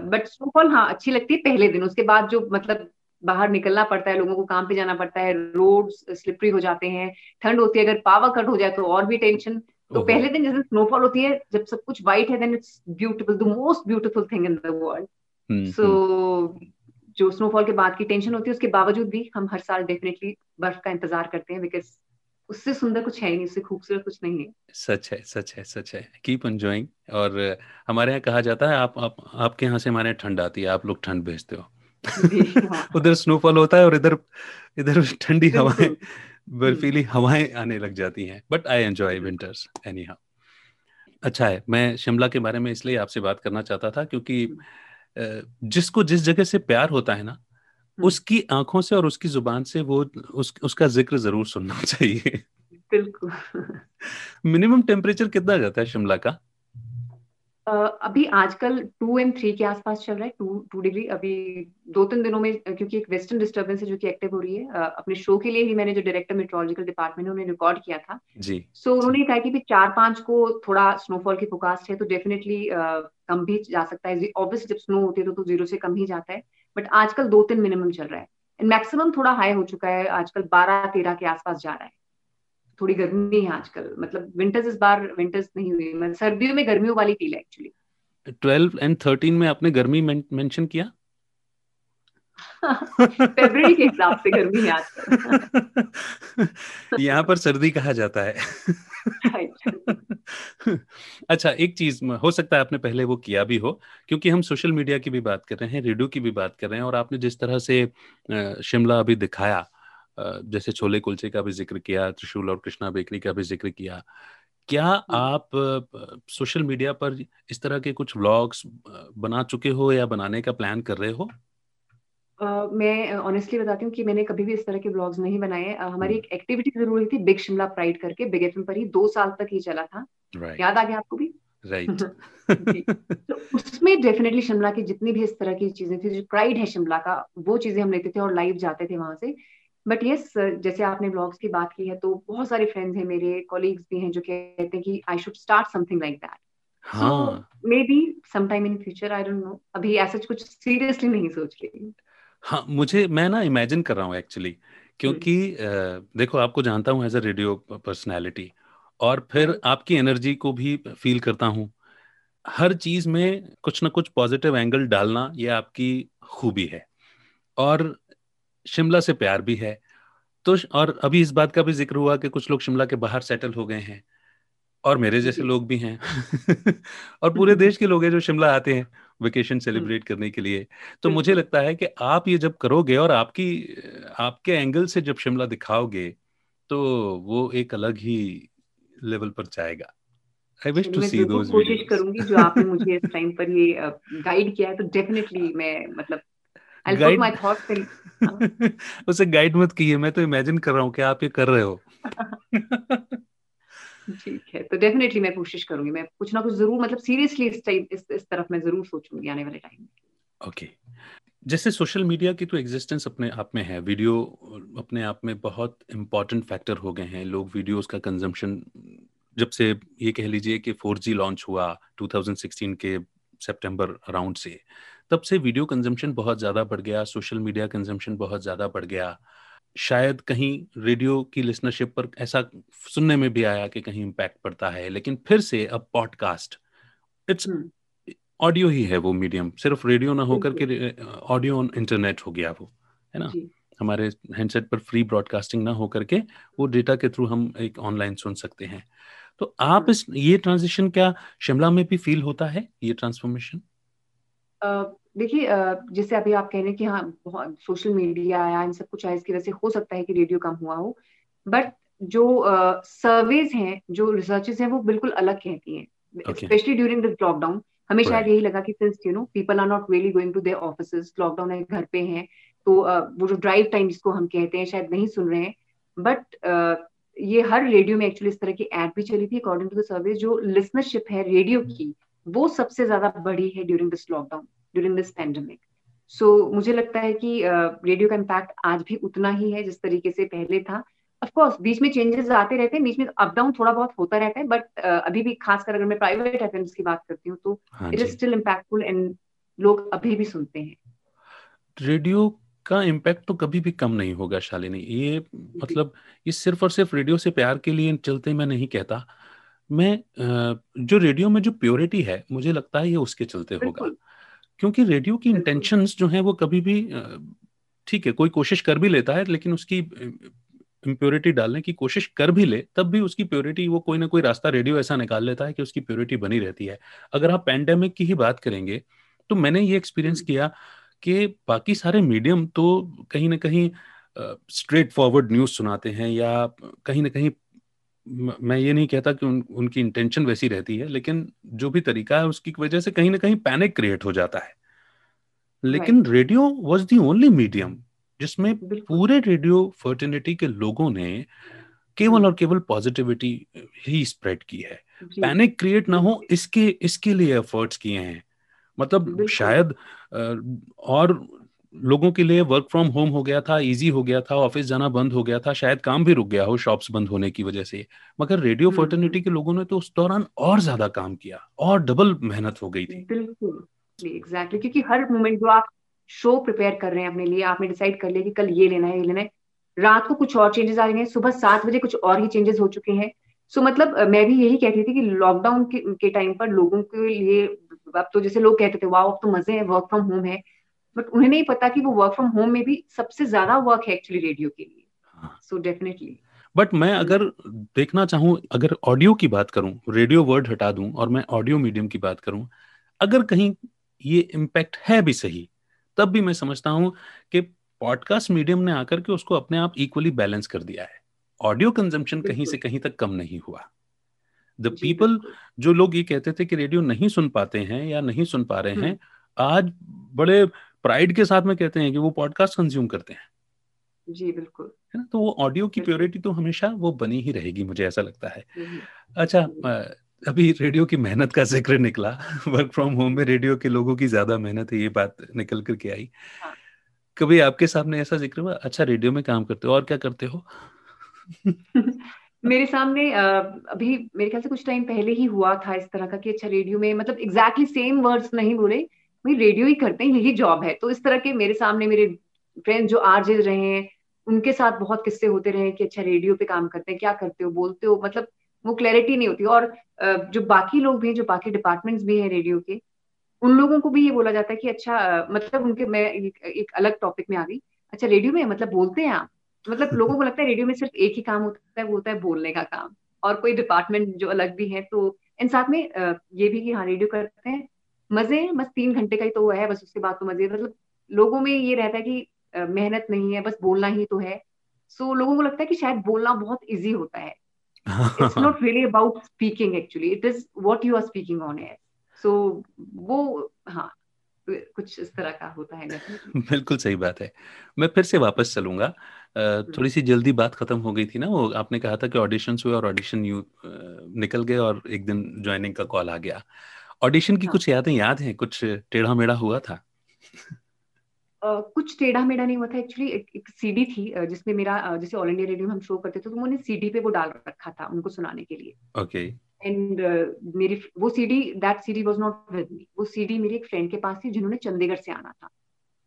बट स्नोफॉल हाँ अच्छी लगती है पहले दिन उसके बाद जो मतलब बाहर निकलना पड़ता है लोगों को काम पे जाना पड़ता है रोड स्लिपरी हो जाते हैं ठंड होती है अगर पावर कट हो जाए तो और भी टेंशन तो पहले दिन जैसे स्नोफॉल होती है जब सब कुछ व्हाइट है then it's beautiful the most beautiful thing in the world so जो स्नोफॉल के बाद की टेंशन होती है उसके बावजूद भी हम हर साल डेफिनेटली बर्फ़ का इंतज़ार करते हैं बिकॉज़ उससे सुंदर कुछ है ही नहीं उससे खूबसूरत कुछ नहीं है। सच है सच है सच है। कीप एंजॉइंग और हमारे यहाँ कहा जाता है आप, आप आपके यहाँ से हमारे यहाँ ठंड आती है आप लोग ठंड भेजते हो। हाँ। उधर स्नोफॉल होता है और इधर इधर ठंडी हवाएँ बर्फीली हवाएँ आने लग जाती हैं। But I enjoy winters anyhow अच्छा है मैं शिमला के बारे में इसलिए आपसे बात करना चाहता था क्योंकि जिसको जिस जगह से प्यार होता है ना उसकी आँखों से और उसकी ज़ुबान से वो उस, उसका ज़िक्र ज़रूर सुनना चाहिए। बिल्कुल। मिनिमम टेम्परेचर कितना जाता है शिमला का? Uh, अभी आजकल टू एंड थ्री के आसपास चल रहा है टू टू डिग्री। अभी दो तीन दिनों में क्योंकि एक वेस्टर्न डिस्टर्बेंस है जो कि एक्टिव हो रही है अपने शो के लिए ही मैंने जो डायरेक्टर मेट्रोलॉजिकल डिपार्टमेंट है उन्होंने रिकॉर्ड किया था। जी। सो so, उन्होंने कहा कि चार पाँच को थोड़ा स्नोफॉल की फोकास्ट है तो डेफिनेटली uh, कम भी जा सकता है। ऑब्वियसली जब स्नो होती है तो, तो ज़ीरो से कम ही जाता है। बट आजकल दो तीन मिनिमम चल रहा है। एंड मैक्सिमम थोड़ा हाई हो चुका है, आजकल बारह, तेरह के आसपास जा रहा है। थोड़ी गर्मी है आजकल मतलब विंटर्स इस बार विंटर्स नहीं हुई। मतलब सर्दियों में गर्मियों वाली फील है एक्चुअली ट्वेल्व एंड थर्टीन में आपने गर्मी मेंशन किया? फरवरी के हिसाब से गर्मी है आजकल यहाँ पर सर्दी कहा जाता है। अच्छा एक चीज़ हो सकता है आपने पहले वो किया भी हो क्योंकि हम सोशल मीडिया की भी बात कर रहे हैं रेडियो की भी बात कर रहे हैं और आपने जिस तरह से शिमला अभी दिखाया जैसे छोले कुलचे का भी ज़िक्र किया त्रिशूल और कृष्णा बेकरी का भी ज़िक्र किया क्या आप सोशल मीडिया पर इस तरह के कुछ व्लॉग्स बना चुके हो या बनाने का प्लान कर रहे हो? Uh, मैं ऑनेस्टली बताती हूँ कि मैंने कभी भी इस तरह के ब्लॉग्स नहीं बनाए। uh, हमारी एक एक्टिविटी ज़रूर हुई थी बिग शिमला प्राइड करके। बिग एफ़ पर ही दो साल तक ही चला था। Right. याद आ गया आपको भी? Right right. तो उसमें डेफिनेटली शिमला की जितनी भी इस तरह की चीज़ें थी जो प्राइड है शिमला का वो चीज़ें हम लेते थे और लाइव जाते थे वहाँ से। बट यस जैसे आपने ब्लॉग्स की बात की है तो बहुत सारे फ्रेंड्स हैं मेरे कॉलीग्स भी हैं जो कहते हैं कि I should start something like that हाँ। Maybe sometime in future I don't know अभी ऐसा कुछ सीरियसली नहीं सोच रही हाँ मुझे मैं ना इमेजिन कर रहा हूँ एक्चुअली क्योंकि हम्म। देखो आपको जानता हूँ एज अ रेडियो पर्सनैलिटी और फिर हाँ। आपकी एनर्जी को भी फील करता हूँ। हर चीज़ में कुछ ना कुछ पॉजिटिव एंगल डालना ये आपकी खूबी है और शिमला से प्यार भी है। तो और अभी इस बात का भी ज़िक्र हुआ कि कुछ लोग शिमला के बाहर सेटल हो गए हैं और मेरे जैसे लोग भी हैं। और पूरे देश के लोग हैं जो शिमला आते हैं। Vacation celebrate. करने के लिए। तो मुझे लगता है कि आप ये जब करोगे और आपकी आपके एंगल से जब शिमला दिखाओगे तो वो एक अलग ही लेवल पर जाएगा। आई विश टू सी दोस कोशिश करूँगी जो आपने मुझे इस टाइम पर ये गाइड किया है तो डेफिनेटली मैं मतलब गाइड माय थॉट्स इन उसे गाइड मत कीजिए मैं तो इमेजिन कर रहा हूँ कि आप ये कर रहे हो। ठीक है तो डेफिनेटली मैं कोशिश करूँगी। मैं कुछ ना कुछ ज़रूर मतलब सीरियसली इस टाइप इस, इस तरफ़ मैं ज़रूर सोचूँगी आने वाले टाइम में। ओके जैसे सोशल मीडिया की तो एग्जिस्टेंस अपने आप में है। वीडियो अपने आप में बहुत इंपॉर्टेंट फैक्टर हो गए हैं। लोग वीडियोस का कंजम्पशन जब से ये कह लीजिए कि 4G लॉन्च हुआ 2016 के सितंबर अराउंड से तब से वीडियो कंजम्पशन बहुत ज़्यादा बढ़ गया। सोशल मीडिया कंजम्पशन बहुत ज़्यादा बढ़ गया। शायद कहीं रेडियो की लिसनरशिप पर ऐसा सुनने में भी आया कि कहीं इम्पैक्ट पड़ता है लेकिन फिर से अब पॉडकास्ट इट्स ऑडियो ही है वो मीडियम सिर्फ़ रेडियो ना होकर के ऑडियो ऑन इंटरनेट हो गया वो है ना? हमारे हैंडसेट पर फ्री ब्रॉडकास्टिंग ना होकर के वो डेटा के थ्रू हम एक ऑनलाइन सुन सकते हैं। तो आप हाँ। इस ये ट्रांजिशन क्या शिमला में भी फील होता है ये ट्रांसफॉर्मेशन देखिए जैसे अभी आप कह रहे हैं कि हाँ बहुत सोशल मीडिया आया इन सब कुछ आया इसकी वजह से हो सकता है कि रेडियो कम हुआ हो। बट जो सर्वेज हैं जो रिसर्चेस हैं वो बिल्कुल अलग कहती हैं। स्पेशली ड्यूरिंग दिस लॉकडाउन हमें शायद यही लगा कि since you know people are not really going to their offices lockdown है घर पे हैं तो वो जो ड्राइव टाइम जिसको हम कहते हैं शायद नहीं सुन रहे हैं। बट ये हर रेडियो में एक्चुअली इस तरह की एड भी चली थी अकॉर्डिंग टू द सर्वे जो लिसनरशिप है रेडियो की वो सबसे ज़्यादा बड़ी है during this lockdown during this pandemic so मुझे लगता है कि रेडियो का इम्पैक्ट आज भी उतना ही है जिस तरीके से पहले था। ऑफकोर्स बीच में चेंजेस आते रहते हैं बीच में अप डाउन थोड़ा बहुत होता रहता है बट uh, अभी भी खासकर अगर मैं प्राइवेट एफ़ की बात करती हूँ तो it is still impactful and लोग अभी भी सुनते हैं। रेडियो का इम्पैक्ट तो कभी भी कम नहीं होगा शालिनी। ये मतलब ये सिर्फ़ और सिर्फ़ रेडियो से प्यार के लिए चलते मैं नहीं कहता। मैं जो रेडियो में जो प्योरिटी है मुझे लगता है ये उसके चलते होगा। क्योंकि रेडियो की इंटेंशन जो है वो कभी भी ठीक है कोई कोशिश कर भी लेता है लेकिन उसकी इम्प्योरिटी डालने की कोशिश कर भी ले तब भी उसकी प्योरिटी वो कोई ना कोई रास्ता रेडियो ऐसा निकाल लेता है कि उसकी प्योरिटी बनी रहती है। अगर आप पैंडेमिक की ही बात करेंगे तो मैंने ये एक्सपीरियंस किया कि बाकी सारे मीडियम तो कहीं ना कहीं स्ट्रेट फॉरवर्ड न्यूज़ सुनाते हैं या कहीं ना कहीं मैं ये नहीं कहता कि उन, उनकी इंटेंशन वैसी रहती है लेकिन जो भी तरीका है उसकी वजह से कहीं ना कहीं पैनिक क्रिएट हो जाता है। लेकिन radio was the only medium जिसमें पूरे रेडियो फर्टिनिटी के लोगों ने केवल और केवल पॉजिटिविटी ही स्प्रेड की है। पैनिक क्रिएट ना हो इसके इसके लिए एफर्ट्स किए हैं। मतलब शायद और लोगों के लिए वर्क फ्रॉम होम हो गया था इजी हो गया था ऑफ़िस जाना बंद हो गया था शायद काम भी रुक गया हो शॉप्स बंद होने की वजह से। मगर रेडियो फर्टर्निटी के लोगों ने तो उस दौरान और ज़्यादा काम किया और डबल मेहनत हो गई थी। बिल्कुल एग्जैक्टली क्योंकि हर मोमेंट जो आप शो प्रिपेयर कर रहे हैं अपने लिए आपने डिसाइड कर लिया कि कल ये लेना है ये लेना है रात को कुछ और चेंजेस आ रहे हैं सुबह सात बजे कुछ और ही चेंजेस हो चुके हैं। सो मतलब मैं भी यही कहती थी कि लॉकडाउन के, के टाइम पर लोगों के लिए अब तो जैसे लोग कहते थे वाह अब तो मज़े हैं वर्क फ्रॉम होम है। बट उन्हें नहीं पता कि वो वर्क फ्रॉम होम में भी सबसे ज़्यादा वर्क है एक्चुअली रेडियो के लिए। सो हाँ। डेफिनेटली बट मैं अगर देखना चाहूँ अगर ऑडियो की बात करूँ रेडियो वर्ड हटा दूँ और मैं ऑडियो मीडियम की बात करूँ अगर कहीं ये इम्पैक्ट है भी सही तब भी मैं समझता हूँ कि पॉडकास्ट मीडियम ने आकर के उसको अपने आप इक्वली बैलेंस कर दिया है। ऑडियो कंजम्पशन कहीं से कहीं तक कम नहीं हुआ। द पीपल जो लोग ये कहते थे कि रेडियो नहीं सुन पाते हैं या नहीं सुन पा रहे हैं हम्म। आज बड़े प्राइड के साथ में कहते हैं कि वो पॉडकास्ट कंज्यूम करते हैं। जी बिल्कुल। है ना? तो वो ऑडियो की प्योरिटी तो हमेशा वो बनी ही रहेगी मुझे ऐसा लगता है। अच्छा अभी रेडियो की मेहनत का ज़िक्र निकला। वर्क फ्रॉम होम में रेडियो के लोगों की ज़्यादा मेहनत है ये बात निकल करके आई। हाँ। कभी आपके सामने ऐसा ज़िक्र हुआ? अच्छा रेडियो में काम करते हो और क्या करते हो? मेरे सामने अभी मेरे ख्याल से कुछ टाइम पहले ही हुआ था इस तरह का कि अच्छा रेडियो में मतलब एग्जैक्टली सेम वर्ड्स नहीं बोले भाई रेडियो ही करते हैं, यही जॉब है। तो इस तरह के मेरे सामने मेरे फ्रेंड्स जो आर रहे हैं, उनके साथ बहुत किस्से होते रहे कि अच्छा रेडियो पे काम करते हैं, क्या करते हो, बोलते हो मतलब वो क्लैरिटी नहीं होती। और जो बाकी लोग भी हैं, जो बाकी डिपार्टमेंट्स भी हैं रेडियो के, उन लोगों को भी ये बोला जाता है कि अच्छा मतलब उनके, मैं एक अलग टॉपिक में आ गई। अच्छा रेडियो में मतलब बोलते हैं आप? मतलब लोगों को लगता है रेडियो में सिर्फ़ एक ही काम होता है, वो होता है बोलने का काम। और कोई डिपार्टमेंट जो अलग भी है तो इन साथ में ये भी कि हाँ रेडियो करते हैं मज़े हैं बस तीन घंटे का ही तो हुआ है बस उसके बाद तो मज़े मतलब लोगों में ये रहता है कि मेहनत नहीं है बस बोलना ही तो है। सो so, लोगों को लगता है कि शायद बोलना बहुत इजी होता है। It's not really about speaking actually it is what you are speaking on air so वो हाँ कुछ इस तरह का होता है। बिल्कुल सही बात है। मैं फिर से वापस चलूँगा। हम्म। थोड़ी सी जल्दी बात खत्म हो गई थी ना वो आपने कहा था कि ऑडिशन हुए और ऑडिशन यू निकल गए और एक दिन ज्वाइनिंग का कॉल आ गया। ऑडिशन की हाँ. कुछ यादें याद हैं? कुछ टेढ़ा मेढ़ा हुआ था? Uh, कुछ टेढ़ा मेढ़ा नहीं हुआ था। एक्चुअली एक, एक सीडी थी जिसमें मेरा जैसे ऑल इंडिया रेडियो में हम शो करते थे तो उन्होंने सीडी पे वो डाल रखा था उनको सुनाने के लिए। ओके एंड मेरी वो CD that CD was not with me वो सीडी मेरी एक फ्रेंड के पास थी जिन्होंने चंडीगढ़ से आना था।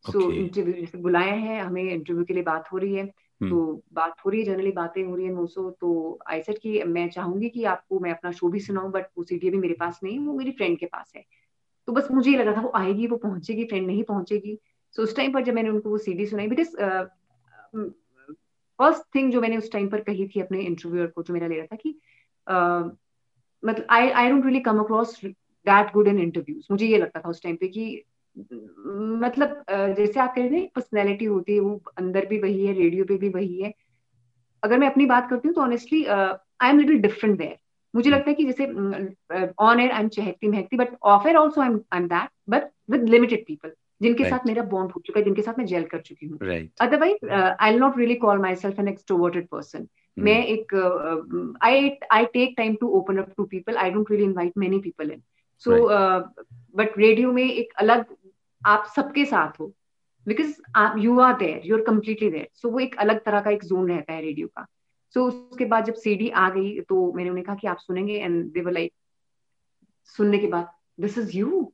सो इंटरव्यू जैसे बुलाया है हमें इंटरव्यू के लिए बात हो रही है। तो बात हो रही है जनरली बातें हो रही है मोसो तो आई सेड कि मैं चाहूँगी कि आपको मैं अपना शो भी सुनाऊं बट वो सीडी भी मेरे पास नहीं वो मेरी फ्रेंड के पास है। तो बस मुझे ये लगा था वो आएगी वो पहुंचेगी फ्रेंड नहीं पहुंचेगी। सो उस टाइम पर जब मैंने उनको वो सीडी सुनाई बिकॉज़ फ़र्स्ट थिंग जो मैंने उस टाइम पर कही थी अपने इंटरव्यूअर को जो मेरा ले रहा था कि uh, मतलब I I don't really come across that good in interviews मुझे ये लगता था उस टाइम पे कि मतलब जैसे आप कह रहे हैं पर्सनैलिटी होती है वो अंदर भी वही है रेडियो पे भी वही है। अगर मैं अपनी बात करती हूँ तो honestly I am little different there मुझे लगता है कि जैसे ऑन एयर आई एम चहकती महकती but off air also I am that but with limited people जिनके right. साथ मेरा बॉन्ड हो चुका है जिनके साथ मैं जेल कर चुकी हूँ। Otherwise I not really call myself an extroverted person मैं एक I I take time to open up to people I don't really invite many people in so but radio में एक अलग आप सबके साथ हो because you are there you are completely there so वो एक अलग तरह का एक जोन रहता है रेडियो का. सो so, उसके बाद जब सीडी आ गई तो मैंने उन्हें कहा कि आप सुनेंगे एंड दे वर लाइक सुनने के बाद this is you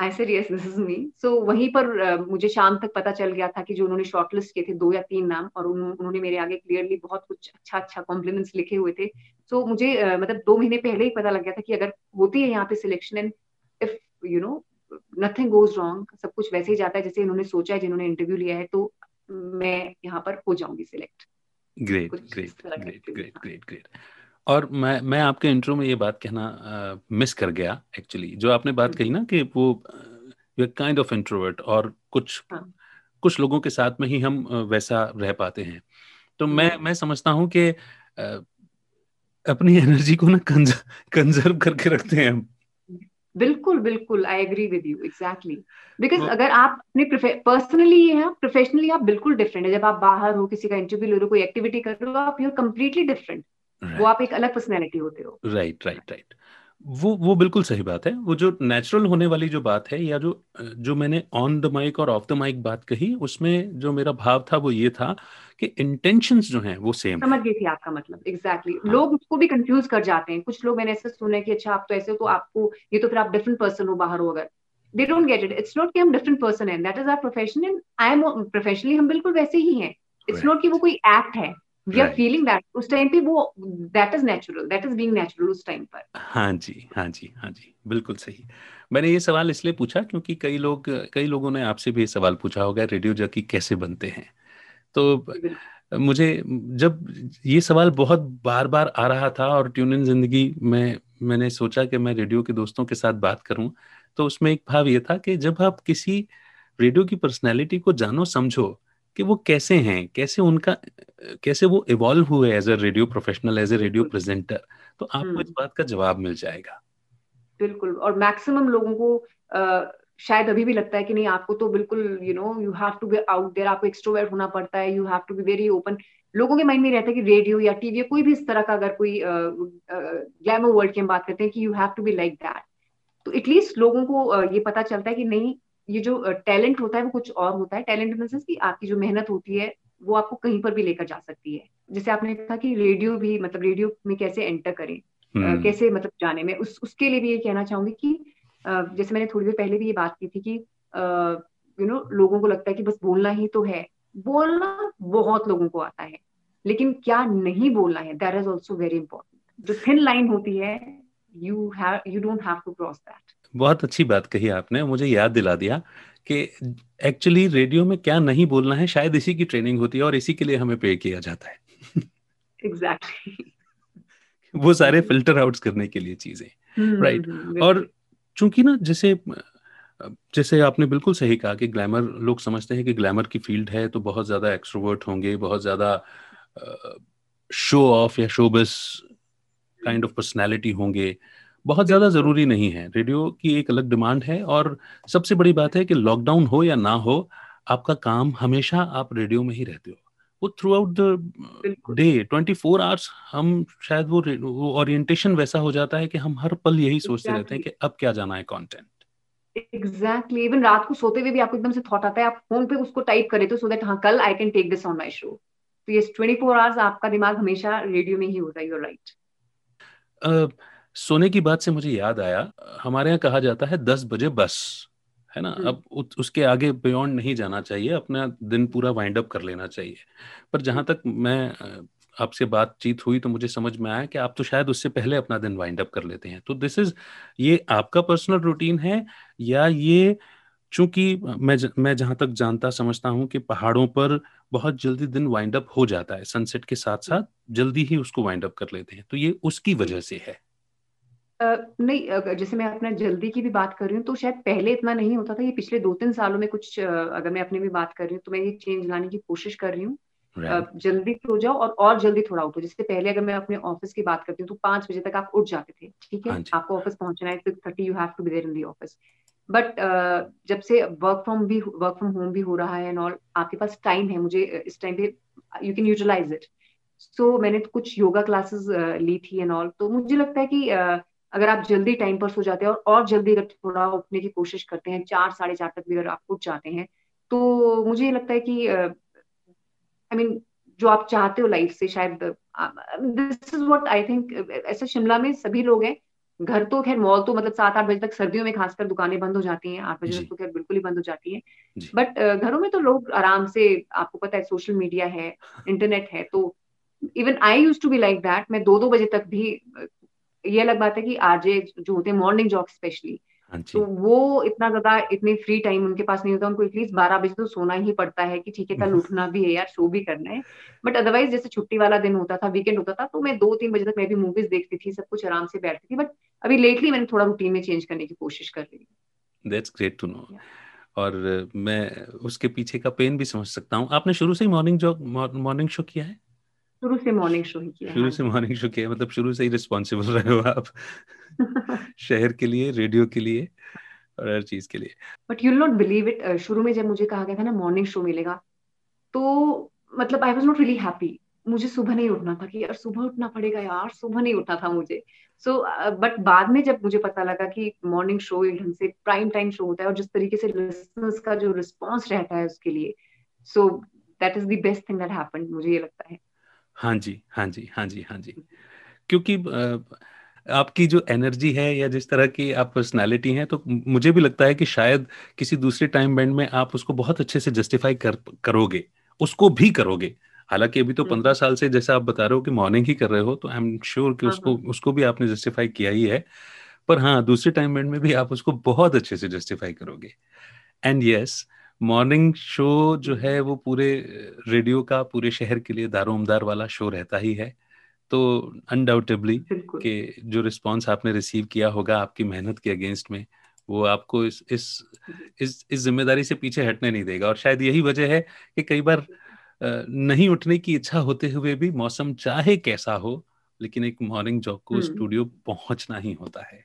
I said yes this is me so वहीं पर uh, मुझे शाम तक पता चल गया था कि जो उन्होंने शॉर्टलिस्ट किए थे दो या तीन नाम और उन, उन्होंने मेरे आगे क्लियरली बहुत कुछ अच्छा अच्छा कॉम्प्लीमेंट्स लिखे हुए थे. सो so, मुझे uh, मतलब दो महीने पहले ही पता लग गया था कि अगर होती है यहाँ पे selection and if you know nothing goes wrong सब कुछ वैसे ही जाता है जैसे इन्होंने सोचा है जिन्होंने इंटरव्यू लिया है तो मैं यहाँ पर हो जाऊँगी select great great great great great great और मैं मैं आपके इंट्रो में ये बात कहना मिस कर गया एक्चुअली जो आपने बात कही ना कि वो यू काइंड ऑफ़ इंट्रोवर्ट और कुछ हाँ. कुछ लोगों के साथ में ही हम वैसा रह पाते हैं। तो मैं हम्म। मैं समझता हूँ कि अपनी एनर्जी को ना कंजर्व करके रखते हैं हम। बिल्कुल बिल्कुल I agree with you exactly because अगर आप अपने पर्सनली हैं प्रोफेशनली आप बिल्कुल डिफरेंट है। जब आप बाहर हो किसी का इंटरव्यू ले रहे हो कोई एक्टिविटी कर रहे हो आप यूर कम्प्लीटली डिफरेंट वो आप एक अलग पर्सनैलिटी होते हो। राइट राइट राइट वो वो बिल्कुल सही बात है। वो जो नेचुरल होने वाली जो बात है या जो जो मैंने ऑन द माइक और ऑफ़ द माइक बात कही उसमें जो मेरा भाव था वो ये था कि इंटेंशंस जो हैं वो सेम समझ गई थी आपका मतलब एग्जैक्टली exactly. हाँ. लोग उसको भी कंफ्यूज कर जाते हैं। कुछ लोग मैंने ऐसे सुने कि अच्छा आप तो ऐसे हो तो आपको ये तो फिर आप डिफरेंट पर्सन हो बाहर हो अगर। They don't get it it's not कि हम डिफरेंट पर्सन है। That is our profession and I am professionally हम बिल्कुल वैसे ही हैं। इट्स नॉट कि वो कोई एक्ट है। वी आर फीलिंग दैट उस टाइम पे वो that is natural that is being natural उस टाइम पर. हाँ जी हाँ जी हाँ जी. बिल्कुल सही. मैंने ये सवाल इसलिए पूछा क्योंकि कई लोग कई लोगों ने आपसे भी ये सवाल पूछा होगा रेडियो जॉकी कैसे बनते हैं? तो मुझे जब ये सवाल बहुत बार बार आ रहा था और ट्यून इन ज़िंदगी में मैंने सोचा कि मैं रेडियो के दोस्तों के साथ बात करूँ तो उसमें एक भाव ये था कि जब आप किसी रेडियो की पर्सनैलिटी को जानो समझो कि वो कैसे हैं कैसे उनका कैसे वो इवॉल्व हुए as a radio professional as a radio presenter तो आपको इस हम्म। बात का जवाब मिल जाएगा। बिल्कुल और मैक्सिमम लोगों को आ, शायद अभी भी लगता है कि नहीं आपको तो बिल्कुल you know you have to be out there आपको एक्सट्रोवर्ट होना पड़ता है you have to be very open लोगों के माइंड में रहता है कि रेडियो या टीवी कोई भी इस तरह का अगर कोई ग्लैमर वर्ल्ड की हम बात करते हैं कि you have to be like that तो एटलीस्ट लोगों को ये पता चलता है कि नहीं ये जो टैलेंट होता है वो कुछ और होता है। टैलेंट इन की आपकी जो मेहनत होती है वो आपको कहीं पर भी लेकर जा सकती है। जैसे आपने कहा कि रेडियो भी मतलब रेडियो में कैसे एंटर करें hmm. कैसे मतलब जाने में उस उसके लिए भी ये कहना चाहूँगी कि जैसे मैंने थोड़ी देर पहले भी ये बात की थी कि यू नो लोगों को लगता है कि बस बोलना ही तो है। बोलना बहुत लोगों को आता है लेकिन क्या नहीं बोलना है that is also very important जो थिन लाइन होती है you have you don't have to cross that बहुत अच्छी बात कही आपने मुझे याद दिला दिया कि एक्चुअली रेडियो में क्या नहीं बोलना है शायद इसी की ट्रेनिंग होती है और इसी के लिए हमें पे किया जाता है एग्जैक्टली exactly. वो सारे फ़िल्टर आउट्स करने के लिए चीज़ें राइट हम्म, right. और चूँकि ना जैसे जैसे आपने बिल्कुल सही कहा कि ग्लैमर लोग समझते हैं कि ग्लैमर की फ़ील्ड है तो बहुत ज़्यादा एक्सट्रोवर्ट होंगे बहुत ज़्यादा शो ऑफ़ या शोबिस काइंड ऑफ़ पर्सनैलिटी होंगे बहुत ज़्यादा ज़रूरी नहीं है। रेडियो की एक अलग डिमांड है और सबसे बड़ी बात है कि लॉकडाउन हो या ना हो आपका काम हमेशा आप रेडियो में ही रहते हो। वो throughout the day twenty four hours हम शायद वो वो ओरिएंटेशन वैसा हो जाता है कि हम हर पल यही सोचते exactly. रहते हैं कि अब क्या जाना है कंटेंट एग्जैक्टली exactly. इवन रात को सोते हुए भी आपको एकदम से थॉट आता है आप फ़ोन पे उसको टाइप करें तो सो दैट हाँ कल I can take this on my show तो ये ट्वेंटी फोर आवर्स आपका दिमाग हमेशा रेडियो में ही होता है यूर राइट सोने की बात से मुझे याद आया हमारे यहाँ कहा जाता है दस बजे बस है ना। अब उसके आगे बियॉन्ड नहीं जाना चाहिए अपना दिन पूरा वाइंड अप कर लेना चाहिए। पर जहाँ तक मैं आपसे बातचीत हुई तो मुझे समझ में आया कि आप तो शायद उससे पहले अपना दिन वाइंड अप कर लेते हैं। तो दिस इज़ ये आपका पर्सनल रूटीन है या ये चूँकि मैं मैं जहाँ तक जानता समझता हूँ कि पहाड़ों पर बहुत जल्दी दिन वाइंड अप हो जाता है सनसेट के साथ साथ जल्दी ही उसको वाइंड अप कर लेते हैं तो ये उसकी वजह से है। नहीं जैसे मैं अपना जल्दी की भी बात कर रही हूँ तो शायद पहले इतना नहीं होता था। ये पिछले दो तीन सालों में कुछ अगर मैं अपने भी बात कर रही हूँ तो मैं ये चेंज लाने की कोशिश कर रही हूँ। right. जल्दी सो जाओ और और जल्दी थोड़ा उठो। जैसे पहले अगर मैं अपने ऑफ़िस की बात करती हूँ तो पाँच बजे तक आप उठ जाते थे ठीक है? हाँ आपको ऑफ़िस पहुँचना है six thirty you have to be there in the office but जब से वर्क फ्रॉम भी वर्क फ्रॉम होम भी हो रहा है एंड ऑल आपके पास टाइम है मुझे इस टाइम पे you can utilize it so मैंने कुछ योगा क्लासेस ली थी एंड ऑल तो मुझे लगता है कि uh, अगर आप जल्दी टाइम पर सो जाते हैं और, और जल्दी अगर थोड़ा उठने की कोशिश करते हैं चार साढ़े चार तक भी अगर आप उठ जाते हैं तो मुझे लगता है कि आई I मीन mean, जो आप चाहते हो लाइफ से शायद this is what I think ऐसे शिमला में सभी लोग हैं घर तो खैर मॉल तो मतलब सात आठ बजे तक सर्दियों में खासकर दुकानें बंद हो जाती हैं आठ बजे तक तो खैर बिल्कुल ही बंद हो जाती हैं बट घरों में तो लोग आराम से आपको पता है सोशल मीडिया है इंटरनेट है तो even I use to be like that मैं दो दो बजे तक भी ये अलग बात है कि आरजे जो होते हैं मॉर्निंग जॉब स्पेशली तो वो इतना ज़्यादा इतने फ्री टाइम उनके पास नहीं होता उनको एटलीस्ट बारह बजे तो सोना ही पड़ता है कि ठीक है कल उठना भी है यार शो भी करना है। बट अदरवाइज़ जैसे छुट्टी वाला दिन होता था वीकेंड होता था तो मैं दो तीन बजे तक मैं भी मूवीज़ देखती थी सब कुछ आराम से बैठती थी बट अभी लेटली मैंने थोड़ा रूटीन में चेंज करने की कोशिश कर रही हूँ। दैट्स ग्रेट टू नो और मैं उसके पीछे का पेन भी समझ सकता हूँ। आपने शुरू से ही मॉर्निंग जो मॉर्निंग शो किया है? शुरू से मॉर्निंग शो ही किया शुरू से मॉर्निंग शो किया मतलब शुरू से ही रिस्पॉन्सिबल रहे हो आप। शहर के लिए रेडियो के लिए और हर चीज़ के लिए। But you not believe it शुरू में जब मुझे कहा गया था ना मॉर्निंग शो मिलेगा तो मतलब I was not really happy मुझे सुबह नहीं उठना था कि यार सुबह उठना पड़ेगा यार सुबह नहीं उठना था मुझे। सो so, बट uh, बाद में जब मुझे पता लगा कि मॉर्निंग शो एक ढंग से प्राइम टाइम शो होता है और जिस तरीके से लिसनर्स का जो रिस्पॉन्स रहता है उसके लिए so that is the best thing that happened मुझे ये लगता है। हाँ जी हाँ जी हाँ जी हाँ जी क्योंकि आपकी जो एनर्जी है या जिस तरह की आप पर्सनालिटी हैं तो मुझे भी लगता है कि शायद किसी दूसरे टाइम बैंड में आप उसको बहुत अच्छे से जस्टिफाई कर करोगे उसको भी करोगे हालाँकि अभी तो। पंद्रह साल से जैसा आप बता रहे हो कि मॉर्निंग ही कर रहे हो तो आई एम श्योर कि हाँ, उसको हाँ। उसको भी आपने जस्टिफाई किया ही है पर हाँ दूसरे टाइम बैंड में भी आप उसको बहुत अच्छे से जस्टिफाई करोगे एंड यस मॉर्निंग शो जो है वो पूरे रेडियो का पूरे शहर के लिए दारोमदार वाला शो रहता ही है। तो अनडाउटेबली के जो रिस्पांस आपने रिसीव किया होगा आपकी मेहनत के अगेंस्ट में वो आपको इस इस इस इस ज़िम्मेदारी से पीछे हटने नहीं देगा। और शायद यही वजह है कि कई बार नहीं उठने की इच्छा होते हुए भी मौसम चाहे कैसा हो लेकिन एक मॉर्निंग जॉब को स्टूडियो पहुँचना ही होता है।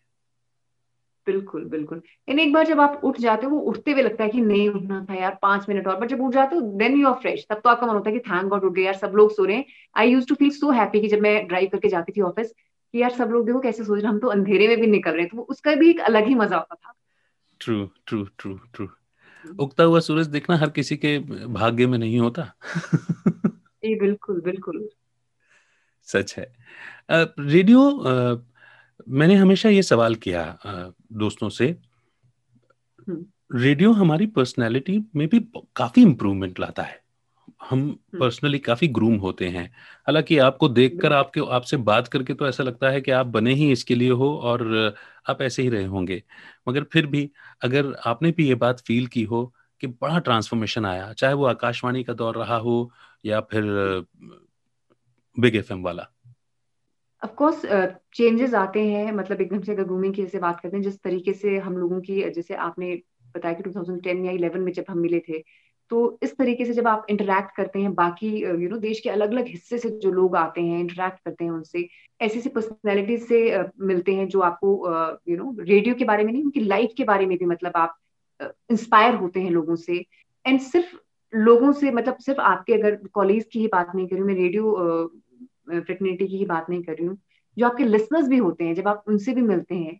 बिल्कुल बिल्कुल। इन एक बार जब आप उठ जाते हो वो उठते हुए लगता है कि नहीं उठना था यार पाँच मिनट और। बट जब उठ जाते हो देन यू आर फ्रेश तब तो आपका मन होता है कि थैंक गॉड उठ गए यार सब लोग सो रहे हैं। I use to feel so happy कि जब मैं ड्राइव करके जाती थी ऑफ़िस कि यार सब लोग देखो कैसे सोच रहे हम तो अंधेरे में भी निकल रहे हैं। तो उसका भी एक अलग ही मज़ा आता था। ट्रू ट्रू ट्रू ट्रू उगता हुआ सूरज देखना हर किसी के भाग्य में नहीं होता। जी बिल्कुल बिल्कुल। सच है। रेडियो मैंने हमेशा ये सवाल किया दोस्तों से। रेडियो हमारी पर्सनैलिटी में भी काफ़ी इम्प्रूवमेंट लाता है। हम पर्सनली काफ़ी ग्रूम होते हैं। हालाँकि आपको देखकर आपके आपसे बात करके तो ऐसा लगता है कि आप बने ही इसके लिए हो और आप ऐसे ही रहे होंगे। मगर फिर भी अगर आपने भी ये बात फील की हो कि बड़ा ट्रांसफॉर्मेशन आया चाहे वो आकाशवाणी का दौर रहा हो या फिर बिग एफएम वाला ऑफ़ कोर्स चेंजेस आते हैं मतलब एकदम से अगर ग्रूमिंग की जैसे बात करते हैं जिस तरीके से हम लोगों की जैसे आपने बताया कि 2010 या 11 में जब हम मिले थे तो इस तरीके से जब आप इंटरेक्ट करते हैं बाकी यू नो know, देश के अलग अलग हिस्से से जो लोग आते हैं इंटरेक्ट करते हैं उनसे ऐसी ऐसी पर्सनैलिटी से मिलते हैं जो आपको यू नो रेडियो के बारे में नहीं उनकी लाइफ के बारे में भी मतलब आप इंस्पायर होते हैं लोगों से। एंड सिर्फ़ लोगों से मतलब सिर्फ़ आपके अगर कॉलेज की ही बात नहीं कर मैं रेडियो फ्रेटर्निटी की बात नहीं कर रही हूँ जो आपके लिसनर्स भी होते हैं जब आप उनसे भी मिलते हैं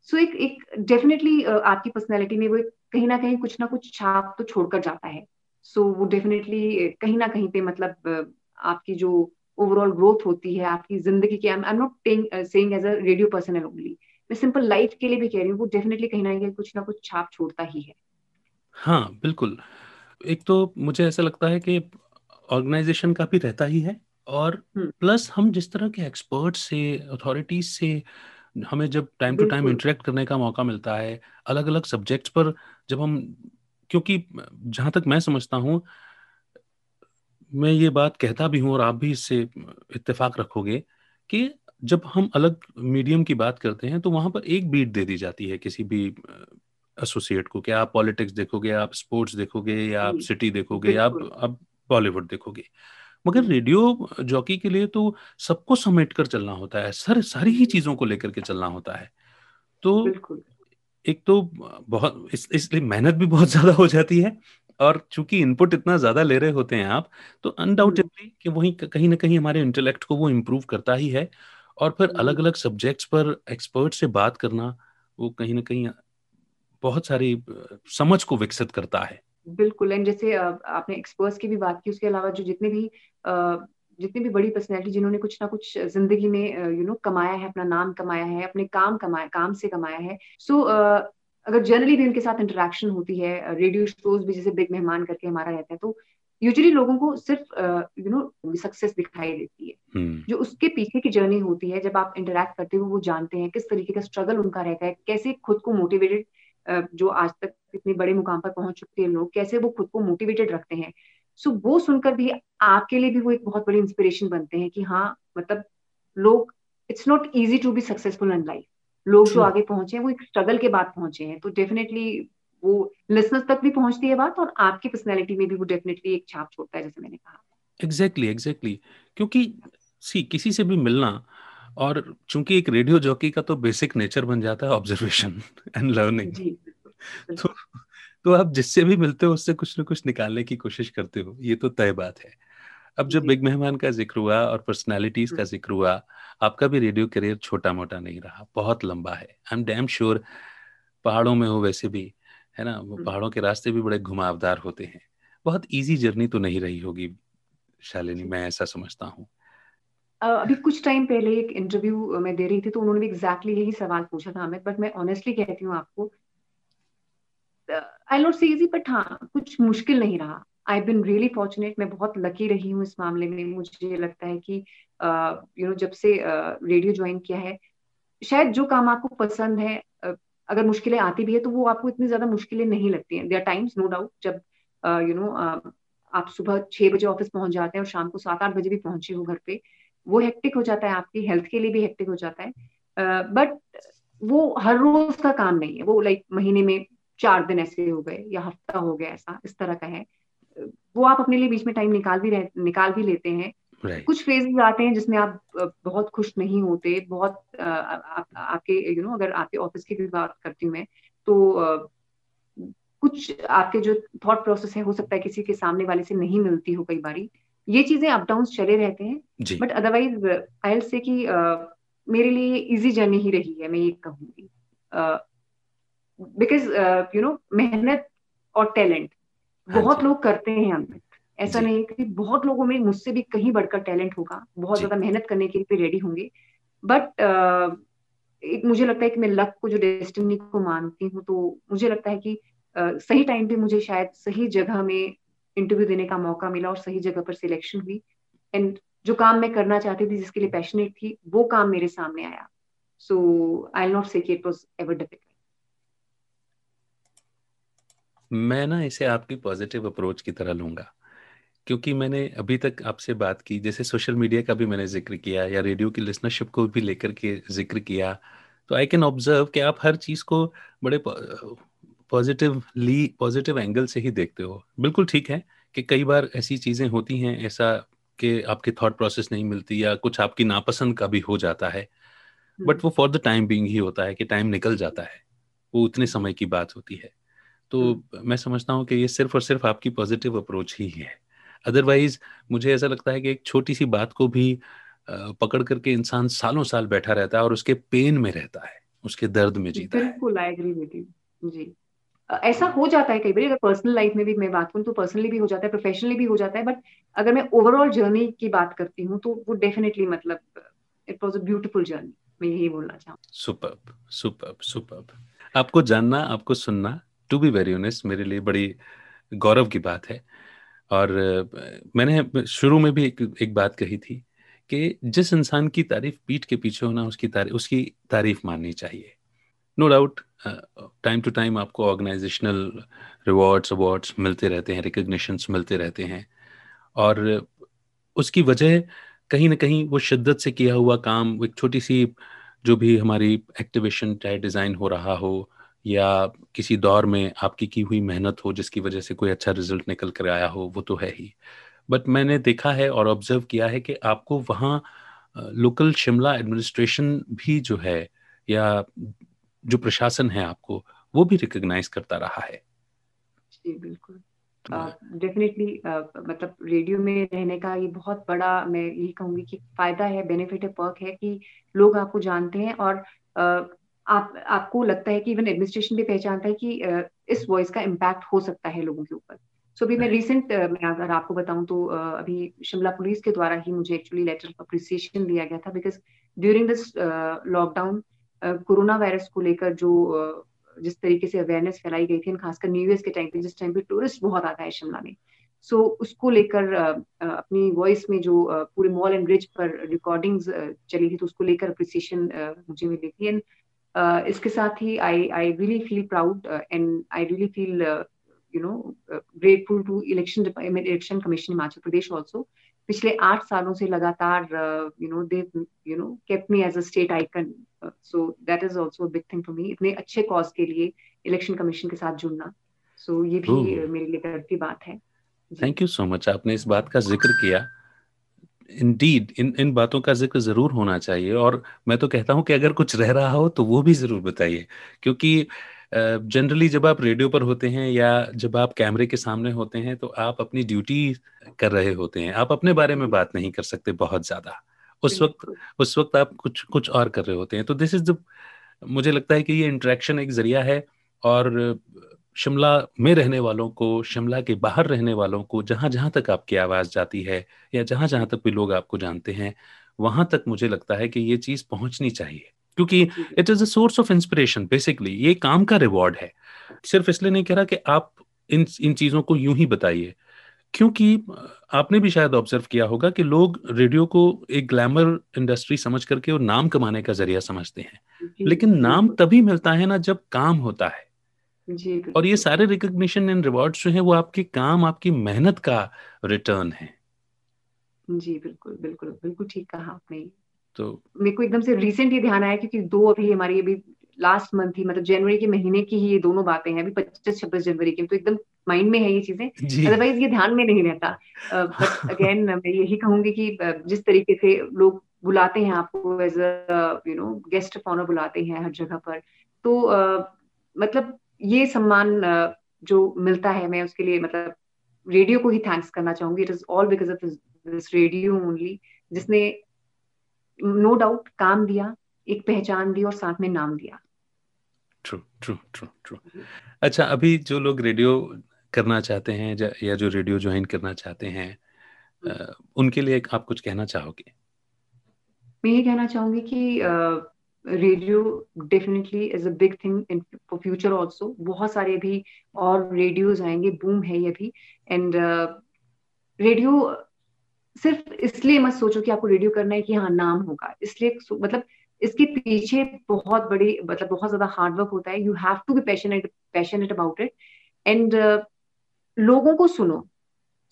सो so एक एक डेफिनेटली आपकी पर्सनैलिटी में वो कहीं ना कहीं कुछ ना कुछ छाप तो छोड़कर जाता है। सो so, वो डेफिनेटली कहीं ना कहीं पे मतलब आपकी जो ओवरऑल ग्रोथ होती है आपकी ज़िंदगी की I am not saying as a radio person only मैं सिंपल लाइफ के लिए भी कह रही हूँ वो डेफिनेटली कहीं ना कहीं कुछ ना कुछ छाप छोड़ता ही है। हाँ बिल्कुल। एक तो मुझे ऐसा लगता है कि ऑर्गेनाइजेशन का भी रहता ही है। और प्लस हम जिस तरह के एक्सपर्ट से अथॉरिटीज से हमें जब टाइम टू टाइम इंटरेक्ट करने का मौका मिलता है अलग अलग सब्जेक्ट्स पर जब हम क्योंकि जहाँ तक मैं समझता हूँ मैं ये बात कहता भी हूँ और आप भी इससे इत्तेफाक रखोगे कि जब हम अलग मीडियम की बात करते हैं तो वहाँ पर एक बीट दे दी जाती है किसी भी एसोसिएट को क्या आप पॉलिटिक्स देखोगे आप स्पोर्ट्स देखोगे या आप सिटी देखोगे या आप आप बॉलीवुड देखोगे। मगर रेडियो जॉकी के लिए तो सबको समेट कर चलना होता है सर सारी ही चीज़ों को लेकर के चलना होता है। तो एक तो बहुत इस, इसलिए मेहनत भी बहुत ज़्यादा हो जाती है और चूँकि इनपुट इतना ज़्यादा ले रहे होते हैं आप तो अनडाउटेडली कि वही कहीं ना कहीं हमारे इंटेलेक्ट को वो इम्प्रूव करता ही है और फिर अलग अलग सब्जेक्ट्स पर एक्सपर्ट से बात करना वो कहीं ना कहीं बहुत सारी समझ को विकसित करता है। बिल्कुल एंड जैसे आपने एक्सपर्ट्स की भी बात की उसके अलावा जो जितने भी जितनी भी बड़ी पर्सनैलिटी जिन्होंने कुछ ना कुछ ज़िंदगी में यू नो कमाया है अपना नाम कमाया है अपने काम कमाया काम से कमाया है। सो अगर जनरली भी उनके साथ इंटरेक्शन होती है रेडियो शोज़ भी जैसे बिग मेहमान करके हमारा रहता है तो यूजली लोगों को सिर्फ़ यू नो सक्सेस दिखाई देती है। hmm. जो उसके पीछे की जर्नी होती है जब आप इंटरेक्ट करते हो वो जानते हैं किस तरीके का स्ट्रगल उनका रहता है कैसे खुद को मोटिवेटेड जो आज तक इतने बड़े मुकाम पर पहुँच चुके हैं लोग कैसे वो खुद को मोटिवेटेड रखते हैं। सो वो सुनकर भी आपके लिए भी वो एक बहुत बड़ी इंस्पिरेशन बनते हैं कि हाँ मतलब लोग it's not easy to be successful in life लोग जो आगे पहुँचे हैं वो एक स्ट्रगल के बाद पहुँचे हैं। तो डेफिनेटली वो लिसनर्स तक भी पहुँचती है बात और आपकी पर्सनैलिटी में भी वो डेफिनेटली एक छाप छोड़ता है जैसे मैंने कहा। Exactly exactly, exactly exactly. क्योंकि सी किसी से भी मिलना और चूँकि एक रेडियो जॉकी का तो बेसिक नेचर बन जाता है ऑब्जर्वेशन एंड लर्निंग तो तो आप जिससे भी मिलते हो उससे कुछ ना कुछ निकालने की कोशिश करते हो ये तो तय बात है। अब जब बिग मेहमान का ज़िक्र हुआ और पर्सनालिटीज का। ज़िक्र हुआ आपका भी रेडियो करियर छोटा मोटा नहीं रहा बहुत लंबा है। आई एम डैम श्योर पहाड़ों में हो वैसे भी है ना? वो। पहाड़ों के रास्ते भी बड़े घुमावदार होते हैं। बहुत इजी जर्नी तो नहीं रही होगी शालिनी मैं ऐसा समझता हूँ। अभी कुछ टाइम पहले एक इंटरव्यू मैं दे रही थी तो उन्होंने भी एग्जैक्टली exactly यही सवाल पूछा था अमित बट मैं ऑनेस्टली कहती हूँ आपको I not say easy but हाँ कुछ मुश्किल नहीं रहा। आई बिन रियली फॉर्चुनेट मैं बहुत लकी रही हूँ इस मामले में। मुझे लगता है कि यू नो जब से रेडियो ज्वाइन किया है, शायद जो काम आपको पसंद है अगर मुश्किलें आती भी है तो वो आपको इतनी ज़्यादा मुश्किलें नहीं लगती हैं। देर टाइम्स नो डाउट जब यू नो आप सुबह छह बजे ऑफ़िस पहुँच जाते हैं और शाम को सात आठ बजे भी पहुँचे हो घर पे, वो हेक्टिक हो जाता है। आपकी हेल्थ के लिए भी हेक्टिक हो जाता है। बट वो हर रोज का काम नहीं है। वो लाइक महीने में चार दिन ऐसे हो गए या हफ़्ता हो गया ऐसा इस तरह का है। वो आप अपने लिए बीच में टाइम निकाल भी रहे निकाल भी लेते हैं। Right. कुछ फेजेस आते हैं जिसमें आप बहुत खुश नहीं होते बहुत आ, आ, आपके यू you नो know, अगर आपके ऑफ़िस की भी बात करती हूँ मैं तो आ, कुछ आपके जो थॉट प्रोसेस है हो सकता है किसी के सामने वाले से नहीं मिलती हो कई बारी। ये चीज़ें अप डाउन चले रहते हैं। बट अदरवाइज़ आई से कि मेरे लिए इजी जर्नी ही रही है मैं ये कहूँगी। बिकॉज़ यू नो मेहनत और टैलेंट हाँ बहुत लोग करते हैं अमित ऐसा नहीं कि बहुत लोगों में मुझसे भी कहीं बढ़कर टैलेंट होगा बहुत ज़्यादा मेहनत करने के लिए रेडी होंगे। बट uh, एक मुझे लगता है कि मैं लक को जो डेस्टिनी को मानती हूँ तो मुझे लगता है कि uh, सही टाइम पे मुझे शायद सही जगह में इंटरव्यू देने का मौका मिला और सही जगह पर सिलेक्शन हुई। एंड जो काम मैं करना चाहती थी जिसके लिए पैशनेट थी वो काम मेरे सामने आया। So I not say it was ever difficult मैं ना इसे आपकी पॉजिटिव अप्रोच की तरह लूँगा। क्योंकि मैंने अभी तक आपसे बात की जैसे सोशल मीडिया का भी मैंने ज़िक्र किया या रेडियो की लिसनरशिप को भी लेकर के ज़िक्र किया तो आई कैन ऑब्ज़र्व कि आप हर चीज़ को बड़े पॉजिटिवली पॉजिटिव एंगल से ही देखते हो। बिल्कुल ठीक है कि कई बार ऐसी चीज़ें होती हैं ऐसा कि आपके थॉट प्रोसेस नहीं मिलती या कुछ आपकी नापसंद का भी हो जाता है। बट। वो फॉर द टाइम बींग ही होता है कि टाइम निकल जाता है। वो उतने समय की बात होती है। तो हम्म। मैं समझता हूँ कि ये सिर्फ़ और सिर्फ़ आपकी पॉजिटिव अप्रोच ही है। अदरवाइज़ मुझे ऐसा लगता है कि एक छोटी सी बात को भी पकड़ करके इंसान सालों साल बैठा रहता है और उसके पेन में रहता है उसके दर्द में जीता है। बिल्कुल आई एग्री विद यू जी। ऐसा हो जाता है कई बार अगर पर्सनल लाइफ में भी मैं बात करूँ तो पर्सनली भी हो जाता है प्रोफेशनली भी हो जाता है बट अगर मैं ओवरऑल जर्नी की बात करती हूँ तो वो डेफिनेटली मतलब it was a beautiful journey मैं यही बोलना चाहूँ सुपर सुपर सुपर आपको जानना आपको सुनना टू बी वेरी ऑनेस्ट मेरे लिए बड़ी गौरव की बात है। और मैंने शुरू में भी एक, एक बात कही थी कि जिस इंसान की तारीफ़ पीठ के पीछे होना उसकी तारीफ़ उसकी तारीफ़ माननी चाहिए। No doubt time to time आपको ऑर्गेनाइजेशनल रिवॉर्ड्स अवार्ड्स मिलते रहते हैं रिकग्निशंस मिलते रहते हैं। और उसकी वजह कहीं ना कहीं वो शिद्दत से किया हुआ काम एक छोटी सी जो भी हमारी एक्टिवेशन चाहे डिज़ाइन हो रहा हो या किसी दौर में आपकी की हुई मेहनत हो जिसकी वजह से कोई अच्छा रिज़ल्ट निकल कर आया हो वो तो है ही। बट मैंने देखा है और ऑब्ज़र्व किया है कि आपको वहाँ लोकल शिमला एडमिनिस्ट्रेशन भी जो है या जो प्रशासन है आपको वो भी रिकग्नाइज करता रहा है। जी बिल्कुल। डेफिनेटली uh, uh, मतलब रेडियो में रहने का ये बहुत बड़ा मैं यही कहूँगी कि फ़ायदा है बेनिफिट है पर्क है कि लोग आपको जानते हैं और uh, आप आपको लगता है कि इवन एडमिनिस्ट्रेशन भी पहचानता है कि इस वॉइस का इम्पैक्ट हो सकता है लोगों के ऊपर। सो अभी मैं रिसेंट मैं अगर आपको बताऊँ तो अभी शिमला पुलिस के द्वारा ही मुझे एक्चुअली लेटर ऑफ़ अप्रिसिएशन दिया गया था because during this lockdown corona virus को लेकर जो जिस तरीके से अवेयरनेस फैलाई गई थी खासकर न्यू ईयर के टाइम पे जिस टाइम पे टूरिस्ट बहुत आता है शिमला में। सो so, उसको लेकर अपनी वॉइस में जो पूरे मॉल एंड ब्रिज पर रिकॉर्डिंग्स चली थी तो उसको लेकर अप्रिसिएशन मुझे मिली थी। एंड इसके साथ ही I I really feel proud and I really feel you know grateful to election election commission Himachal Pradesh also पिछले आठ सालों से लगातार you know they you know kept me as a state icon so that is also big thing for me इतने अच्छे कॉज के लिए इलेक्शन कमीशन के साथ जुड़ना. सो so, ये भी oh. मेरे लिए गर्व की बात है. थैंक यू सो मच आपने इस बात का ज़िक्र किया. इंडीड इन इन बातों का ज़िक्र ज़रूर होना चाहिए। और मैं तो कहता हूँ कि अगर कुछ रह रहा हो तो वो भी ज़रूर बताइए। क्योंकि जनरली uh, जब आप रेडियो पर होते हैं या जब आप कैमरे के सामने होते हैं तो आप अपनी ड्यूटी कर रहे होते हैं। आप अपने बारे में बात नहीं कर सकते बहुत ज़्यादा। उस वक्त उस वक्त आप कुछ कुछ और कर रहे होते हैं। तो दिस इज़ द मुझे लगता है कि ये इंटरेक्शन एक ज़रिया है और शिमला में रहने वालों को शिमला के बाहर रहने वालों को जहाँ जहाँ तक आपकी आवाज़ जाती है या जहाँ जहाँ तक भी लोग आपको जानते हैं वहाँ तक मुझे लगता है कि ये चीज़ पहुंचनी चाहिए। क्योंकि it is a source of inspiration basically ये काम का रिवॉर्ड है। सिर्फ़ इसलिए नहीं कह रहा कि आप इन इन चीज़ों को यूँ ही बताइए क्योंकि आपने भी शायद ऑब्ज़र्व किया होगा कि लोग रेडियो को एक ग्लैमर इंडस्ट्री समझ करके और नाम कमाने का ज़रिया समझते हैं। लेकिन नाम तभी मिलता है ना जब काम होता है। जी और ये सारे रिकॉग्निशन एंड रिवॉर्ड्स जो हैं वो आपके काम आपकी मेहनत का रिटर्न है। जी बिल्कुल बिल्कुल बिल्कुल ठीक कहा आपने। तो मेरे को एकदम से रिसेंट ये ध्यान आया क्योंकि दो अभी हमारी अभी लास्ट मंथ ही मतलब जनवरी के महीने की ही ये दोनों बातें हैं अभी पच्चीस छब्बीस जनवरी की तो एकदम माइंड में है ये चीज़ें। अदरवाइज़ ये ध्यान में नहीं रहता। बट अगेन मैं यही कहूँगी कि जिस तरीके से लोग बुलाते हैं आपको as a you know guest of honour बुलाते हैं हर जगह पर तो uh, मतलब ये सम्मान जो मिलता है मैं उसके लिए मतलब रेडियो को ही थैंक्स करना चाहूँगी। It is all because of this radio only जिसने नो डाउट काम दिया एक पहचान दी और साथ में नाम दिया। ट्रू ट्रू ट्रू ट्रू अच्छा अभी जो लोग रेडियो करना चाहते हैं या जो रेडियो ज्वाइन करना चाहते हैं हम्म। उनके लिए आप कुछ कहना चाहोगे? मैं ये कहना चाहूँगी कि radio definitely is a big thing in future also बहुत सारे भी और रेडियोज आएँगे बूम है ये भी एंड रेडियो सिर्फ़ इसलिए मत सोचो कि आपको रेडियो करना है कि हाँ नाम होगा। इसलिए मतलब इसके पीछे बहुत बड़ी मतलब बहुत ज़्यादा हार्डवर्क होता है। You have to be passionate passionate about it and लोगों को सुनो।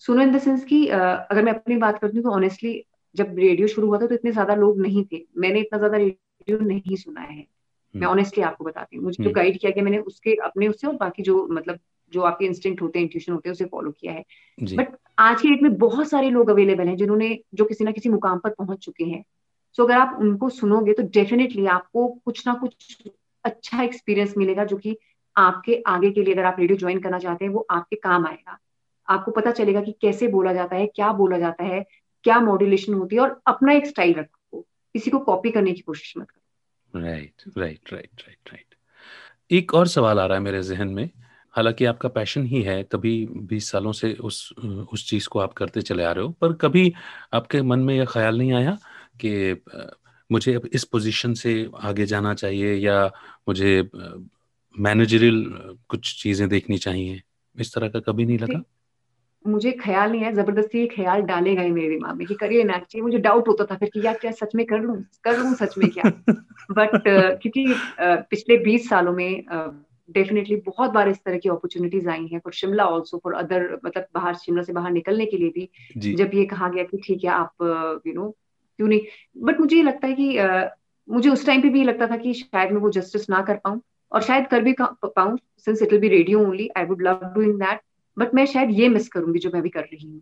सुनो इन द सेंस कि uh, अगर मैं अपनी बात करती हूँ तो ऑनेस्टली जब रेडियो शुरू हुआ था तो इतने ज़्यादा लोग नहीं थे। मैंने इतना ज़्यादा रेडियो नहीं सुना है। मैं ऑनेस्टली हम्म। आपको बताती हूँ मुझे जो गाइड हम्म। किया गया मैंने उसके अपने उससे और बाकी जो मतलब जो आपके इंस्टिंक्ट होते हैं इंट्यूशन होते हैं उसे फॉलो किया है। बट आज की डेट में बहुत सारे लोग अवेलेबल हैं जिन्होंने जो किसी ना किसी मुकाम पर पहुँच चुके हैं। सो अगर आप उनको सुनोगे तो डेफिनेटली आपको कुछ ना कुछ अच्छा एक्सपीरियंस मिलेगा जो कि आपके आगे के लिए अगर आप रेडियो ज्वाइन करना चाहते हैं वो आपके काम आएगा। आपको पता चलेगा कि कैसे बोला जाता है क्या बोला जाता है क्या मॉड्यूलेशन होती है और अपना एक स्टाइल रखो। किसी को कॉपी करने की कोशिश मत करो। Right right right right right एक और सवाल आ रहा है मेरे जहन में। हालाँकि आपका पैशन ही है तभी बीस सालों से उस उस चीज़ को आप करते चले आ रहे हो पर कभी आपके मन में यह ख्याल नहीं आया कि मुझे अब इस पोजीशन से आगे जाना चाहिए या मुझे मैनेजरियल कुछ चीज़ें देखनी चाहिए? इस तरह का कभी नहीं लगा? मुझे ख्याल नहीं है ज़बरदस्ती ख्याल डालेगा ही मेरे दिमाग में कि करिए ना चाहिए मुझे डाउट होता था फिर कि यार क्या सच में कर लूँ कर लूँ सच में क्या? बट uh, क्योंकि uh, पिछले बीस सालों में डेफिनेटली uh, बहुत बार इस तरह की अपॉर्चुनिटीज़ आई हैं for Shimla also for other मतलब बाहर शिमला से बाहर निकलने के लिए भी जब ये कहा गया कि ठीक है आप यू नो क्यों नहीं? बट मुझे ये लगता है कि uh, मुझे उस टाइम पे भी लगता था कि शायद मैं वो जस्टिस ना कर पाऊँ और शायद कर भी पाऊँ since it will be radio only I would love doing that but मैं शायद ये मिस करूँगी जो मैं भी कर रही हूँ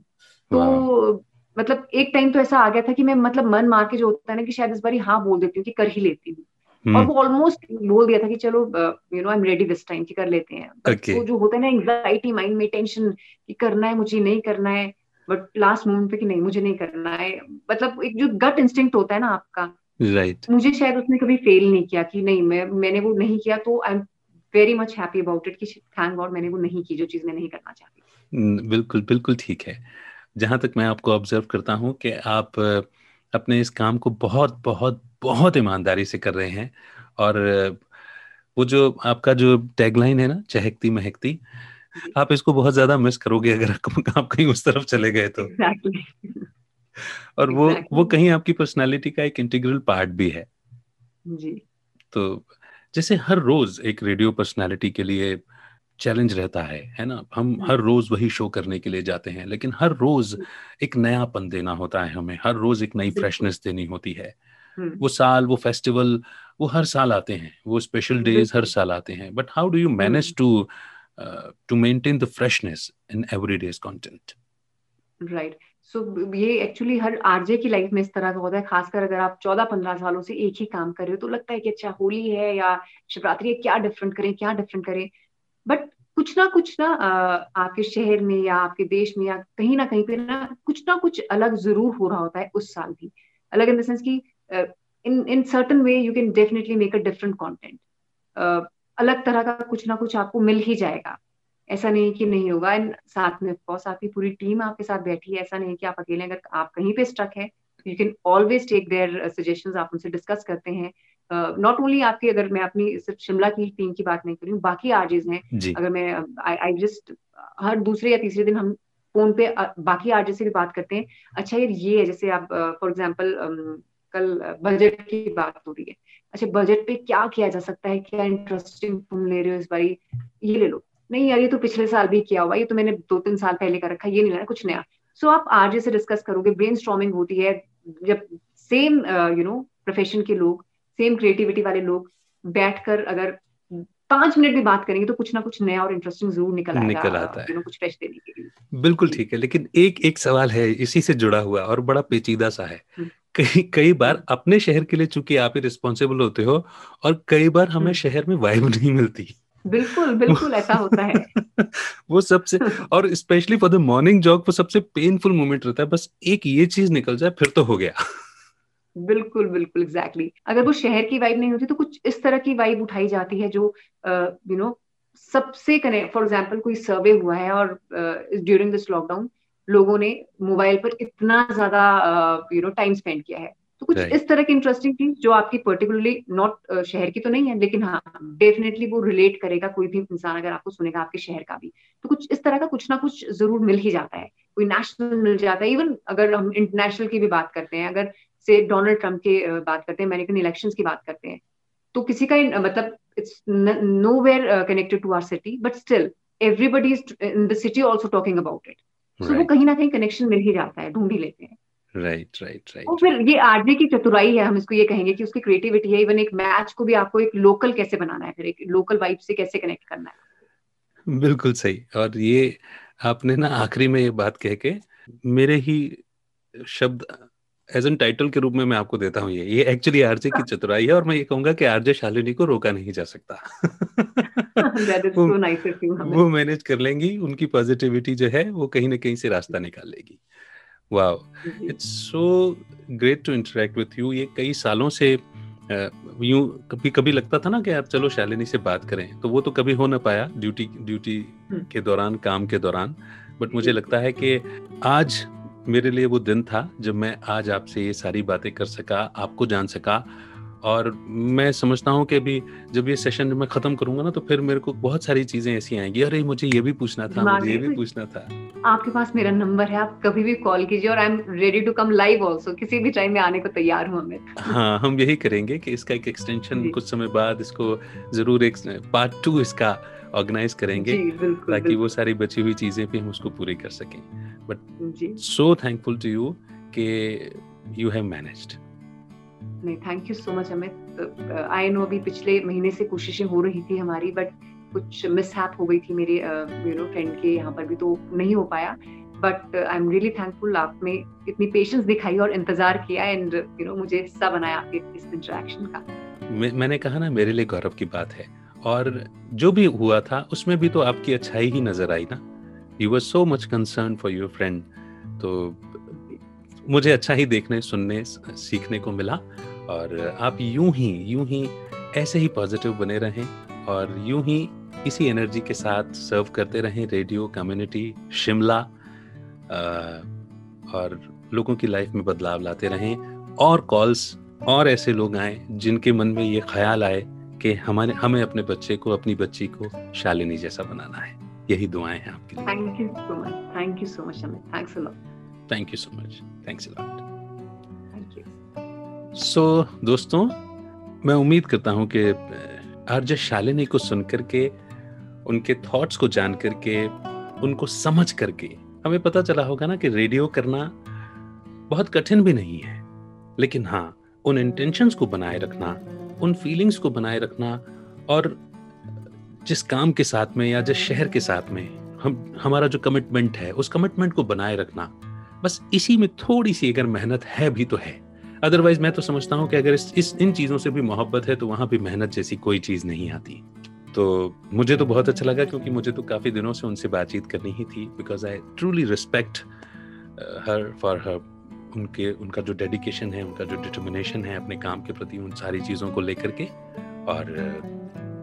तो मतलब एक टाइम तो ऐसा आ गया था कि मैं मतलब मन मार के जो होता है ना कि शायद इस बार हाँ बोल देती हूँ कि कर ही लेती हूँ और हम्म। वो ऑलमोस्ट बोल दिया था कि चलो you know I am ready this time कि कर लेते हैं okay. वो जो होता है ना एंग्जाइटी माइंड में टेंशन कि करना है मुझे नहीं करना है बट लास्ट मोमेंट पे कि नहीं मुझे नहीं करना है मतलब एक जो गट इंस्टिंक्ट होता है ना आपका राइट right. मुझे शायद उसने कभी फेल नहीं किया कि नहीं मैं मैंने वो नहीं किया तो I am very much happy about it कि थैंक गॉड मैंने वो नहीं की जो चीज़ मैं नहीं करना चाहती। बिल्कुल बिल्कुल ठीक है। जहाँ तक मैं आपको ऑब्ज़र्व करता हूँ कि आप अपने इस काम को बहुत बहुत बहुत ईमानदारी से कर रहे हैं और वो जो आपका जो टैगलाइन है ना चहकती महकती आप इसको बहुत ज़्यादा मिस करोगे अगर आप कहीं उस तरफ़ चले गए तो। Exactly. और वो exactly. वो कहीं आपकी पर्सनालिटी का एक इंटीग्रल पार्ट भी है। जी। तो जैसे हर रोज एक रेडियो पर्सनालिटी के लिए चैलेंज रहता है है ना? हम हम्म। हर रोज वही शो करने के लिए जाते हैं लेकिन हर रोज हम्म। एक नयापन देना होता है हमें हर रोज एक नई फ्रेशनेस देनी होती है। हम्म। वो साल वो फेस्टिवल वो हर साल आते हैं वो स्पेशल डेज़ हर साल आते हैं but how do you manage to to maintain the freshness in everyday's content? Right. So so, ये एक्चुअली हर आरजे की लाइफ में इस तरह का होता है खासकर अगर आप चौदह पंद्रह सालों से एक ही काम कर रहे हो तो लगता है कि अच्छा होली है या शिवरात्रि है क्या डिफरेंट करें क्या डिफरेंट करें? बट कुछ ना कुछ ना आपके शहर में या आपके देश में या कहीं ना कहीं पे ना कुछ ना कुछ अलग ज़रूर हो रहा होता है उस साल भी। अलग इन द सेंस की in in certain way you can definitely make a different content अलग तरह का कुछ ना कुछ आपको मिल ही जाएगा। ऐसा नहीं कि नहीं होगा। एंड साथ में ऑफकोर्स आपकी पूरी टीम आपके साथ बैठी है। ऐसा नहीं कि आप अकेले अगर आप कहीं पे स्ट्रक है you can always take there suggestions आप उनसे डिस्कस करते हैं। नॉट uh, ओनली आपकी अगर मैं अपनी सिर्फ़ शिमला की टीम की बात नहीं करी हूँ बाकी आर्जेज हैं। अगर मैं आई जस्ट हर दूसरे या तीसरे दिन हम फ़ोन पे uh, बाकी आर्जे से भी बात करते हैं। अच्छा यार ये है जैसे आप फॉर uh, एग्ज़ाम्पल um, कल बजट की बात हो रही है। अच्छा बजट पे क्या किया जा सकता है? क्या इंटरेस्टिंग तुम ले रहे हो इस बारी? ये ले लो। नहीं यार ये तो पिछले साल भी किया हुआ ये तो मैंने दो तीन साल पहले का रखा ये नहीं लेना कुछ नया। सो so, आप आज से डिस्कस करोगे ब्रेन होती है जब सेम यू नो प्रोफेशन के लोग सेम क्रिएटिविटी वाले लोग बैठकर अगर पाँच मिनट भी बात करेंगे तो कुछ ना कुछ नया और इंटरेस्टिंग ज़रूर निकल आएगा निकल आता है। कुछ फ्रेश देने के लिए। बिल्कुल ठीक है लेकिन एक एक सवाल है इसी से जुड़ा हुआ और बड़ा पेचीदा सा है। हम्म। कई कई बार अपने शहर के लिए चूँकि आप ही रिस्पॉन्सिबल होते हो और कई बार हमें हम्म। शहर में वाइब नहीं मिलती। बिल्कुल बिल्कुल ऐसा होता है। वो सबसे और specially for the morning jog वो सबसे पेनफुल मोमेंट रहता है। बस एक ये चीज़ निकल जाए फिर तो हो गया। बिल्कुल बिल्कुल एग्जैक्टली exactly. अगर वो शहर की वाइब नहीं होती तो कुछ इस तरह की वाइब उठाई जाती है जो यू नो सबसे कनेक्ट फॉर एग्ज़ाम्पल कोई सर्वे हुआ है और ड्यूरिंग दिस लॉकडाउन लोगों ने मोबाइल पर इतना ज़्यादा यू नो टाइम स्पेंड किया है। तो कुछ इस तरह की इंटरेस्टिंग चीज़ जो आपकी पर्टिकुलरली नॉट शहर की तो नहीं है लेकिन हाँ डेफिनेटली वो रिलेट करेगा कोई भी इंसान अगर आपको सुनेगा आपके शहर का भी। तो कुछ इस तरह का कुछ ना कुछ ज़रूर मिल ही जाता है। कोई नेशनल मिल जाता है। इवन अगर हम इंटरनेशनल की भी बात करते हैं अगर से डोनाल्ड ट्रंप की बात करते हैं अमेरिकन इलेक्शन की बात करते हैं तो किसी का मतलब it's nowhere connected to our city but still everybody is in the city also talking about it so वो कहीं ना कहीं कनेक्शन मिल ही जाता है ढूंढ ही लेते हैं। राइट राइट राइट और फिर ये आरजे की चतुराई है हम इसको ये कहेंगे कि उसकी क्रिएटिविटी है इवन एक मैच को भी आपको एक लोकल कैसे बनाना है फिर एक लोकल वाइब से कैसे कनेक्ट करना है। बिल्कुल सही और ये आपने ना आखिरी में ये बात कह के मेरे ही शब्द एज एन टाइटल के रूप में मैं आपको देता हूँ ये। ये एक्चुअली आरजे की चतुराई है और मैं ये कहूँगा कि आरजे शालिनी को रोका नहीं जा सकता। वो, so nice वो मैनेज कर लेंगी उनकी पॉजिटिविटी जो है वो कहीं ना कहीं से रास्ता निकाल लेगी। Wow it's so great to interact with you ये कई सालों से यूँ कभी कभी लगता था ना कि आप चलो शालिनी से बात करें तो वो तो कभी हो ना पाया ड्यूटी ड्यूटी हम्म। के दौरान काम के दौरान। बट मुझे लगता है कि आज मेरे लिए वो दिन था जब मैं आज आपसे ये सारी बातें कर सका आपको जान सका और मैं समझता हूँ कि अभी जब ये सेशन मैं खत्म करूँगा ना तो फिर मेरे को बहुत सारी चीज़ें ऐसी आएँगी। अरे मुझे ये भी पूछना था मुझे ये भी पूछना था। आपके पास मेरा नंबर है आप कभी भी कॉल कीजिए और I am ready to come live also किसी भी टाइम में आने को तैयार हूँ मैं। हाँ हम यही करेंगे कि इसका एक एक्सटेंशन कुछ समय बाद इसको ज़रूर एक पार्ट टू इसका ऑर्गेनाइज करेंगे ताकि वो सारी बची हुई चीज़ें भी हम उसको पूरी कर सकें। But so thankful to you के यू हैव मैनेज्ड नहीं thank you so much Amit. I know अभी पिछले महीने से कोशिशें हो रही थी हमारी बट कुछ मिस हो गई थी मेरे यू नो फ्रेंड के यहाँ पर भी तो नहीं हो पाया। But I am really thankful आपने इतनी पेशेंस दिखाई और इंतज़ार किया एंड यू नो मुझे हिस्सा बनाया आपके इस इंटरेक्शन का। मैंने कहा ना, मेरे लिए गौरव की बात है। और जो भी हुआ था, उसमें भी तो आपकी अच्छाई ही नज़र आई ना। You were so much concern for your friend तो मुझे अच्छा ही देखने, सुनने, सीखने को मिला और आप यूँ ही यूँ ही ऐसे ही पॉजिटिव बने रहें और यूँ ही इसी एनर्जी के साथ सर्व करते रहें रेडियो कम्युनिटी शिमला और लोगों की लाइफ में बदलाव लाते रहें। और कॉल्स और ऐसे लोग आए जिनके मन में ये ख्याल आए कि हमारे, हमें अपने बच्चे को, अपनी बच्ची को शालिनी जैसा बनाना है। यही दुआएँ हैं आपके लिए। Thank you so much thank you so much thanks a lot thank you so much thanks lot thank you so दोस्तों मैं उम्मीद करता हूँ कि आरजे शालिनी को सुन करके उनके थॉट्स को जान करके उनको समझ करके हमें पता चला होगा ना कि रेडियो करना बहुत कठिन भी नहीं है। लेकिन हाँ उन इंटेंशंस को बनाए रखना उन फीलिंग्स को बनाए रखना और जिस काम के साथ में या जिस शहर के साथ में हम हमारा जो कमिटमेंट है उस कमिटमेंट को बनाए रखना बस इसी में थोड़ी सी अगर मेहनत है भी तो है। अदरवाइज़ मैं तो समझता हूँ कि अगर इस, इस इन चीज़ों से भी मोहब्बत है तो वहाँ भी मेहनत जैसी कोई चीज़ नहीं आती। तो मुझे तो बहुत अच्छा लगा क्योंकि मुझे तो काफ़ी दिनों से उनसे बातचीत करनी ही थी because I truly respect her for her उनके उनका जो डेडिकेशन है उनका जो डिटर्मिनेशन है अपने काम के प्रति उन सारी चीज़ों को लेकर के। और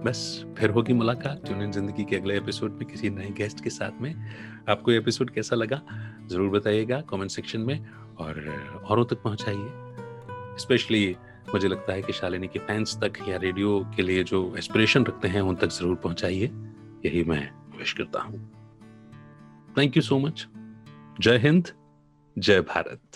बस फिर होगी मुलाकात। ट्यून ज़िंदगी के अगले एपिसोड में किसी नए गेस्ट के साथ में। आपको ये एपिसोड कैसा लगा? ज़रूर बताइएगा कमेंट सेक्शन में और औरों तक पहुंचाइए। स्पेशली मुझे लगता है कि शालिनी के फैंस तक या रेडियो के लिए जो एस्पिरेशन रखते हैं, उन तक ज़रूर पहुंचाइए। यही मैं विश करता हूँ। थैंक यू सो मच जय हिंद, जय भारत।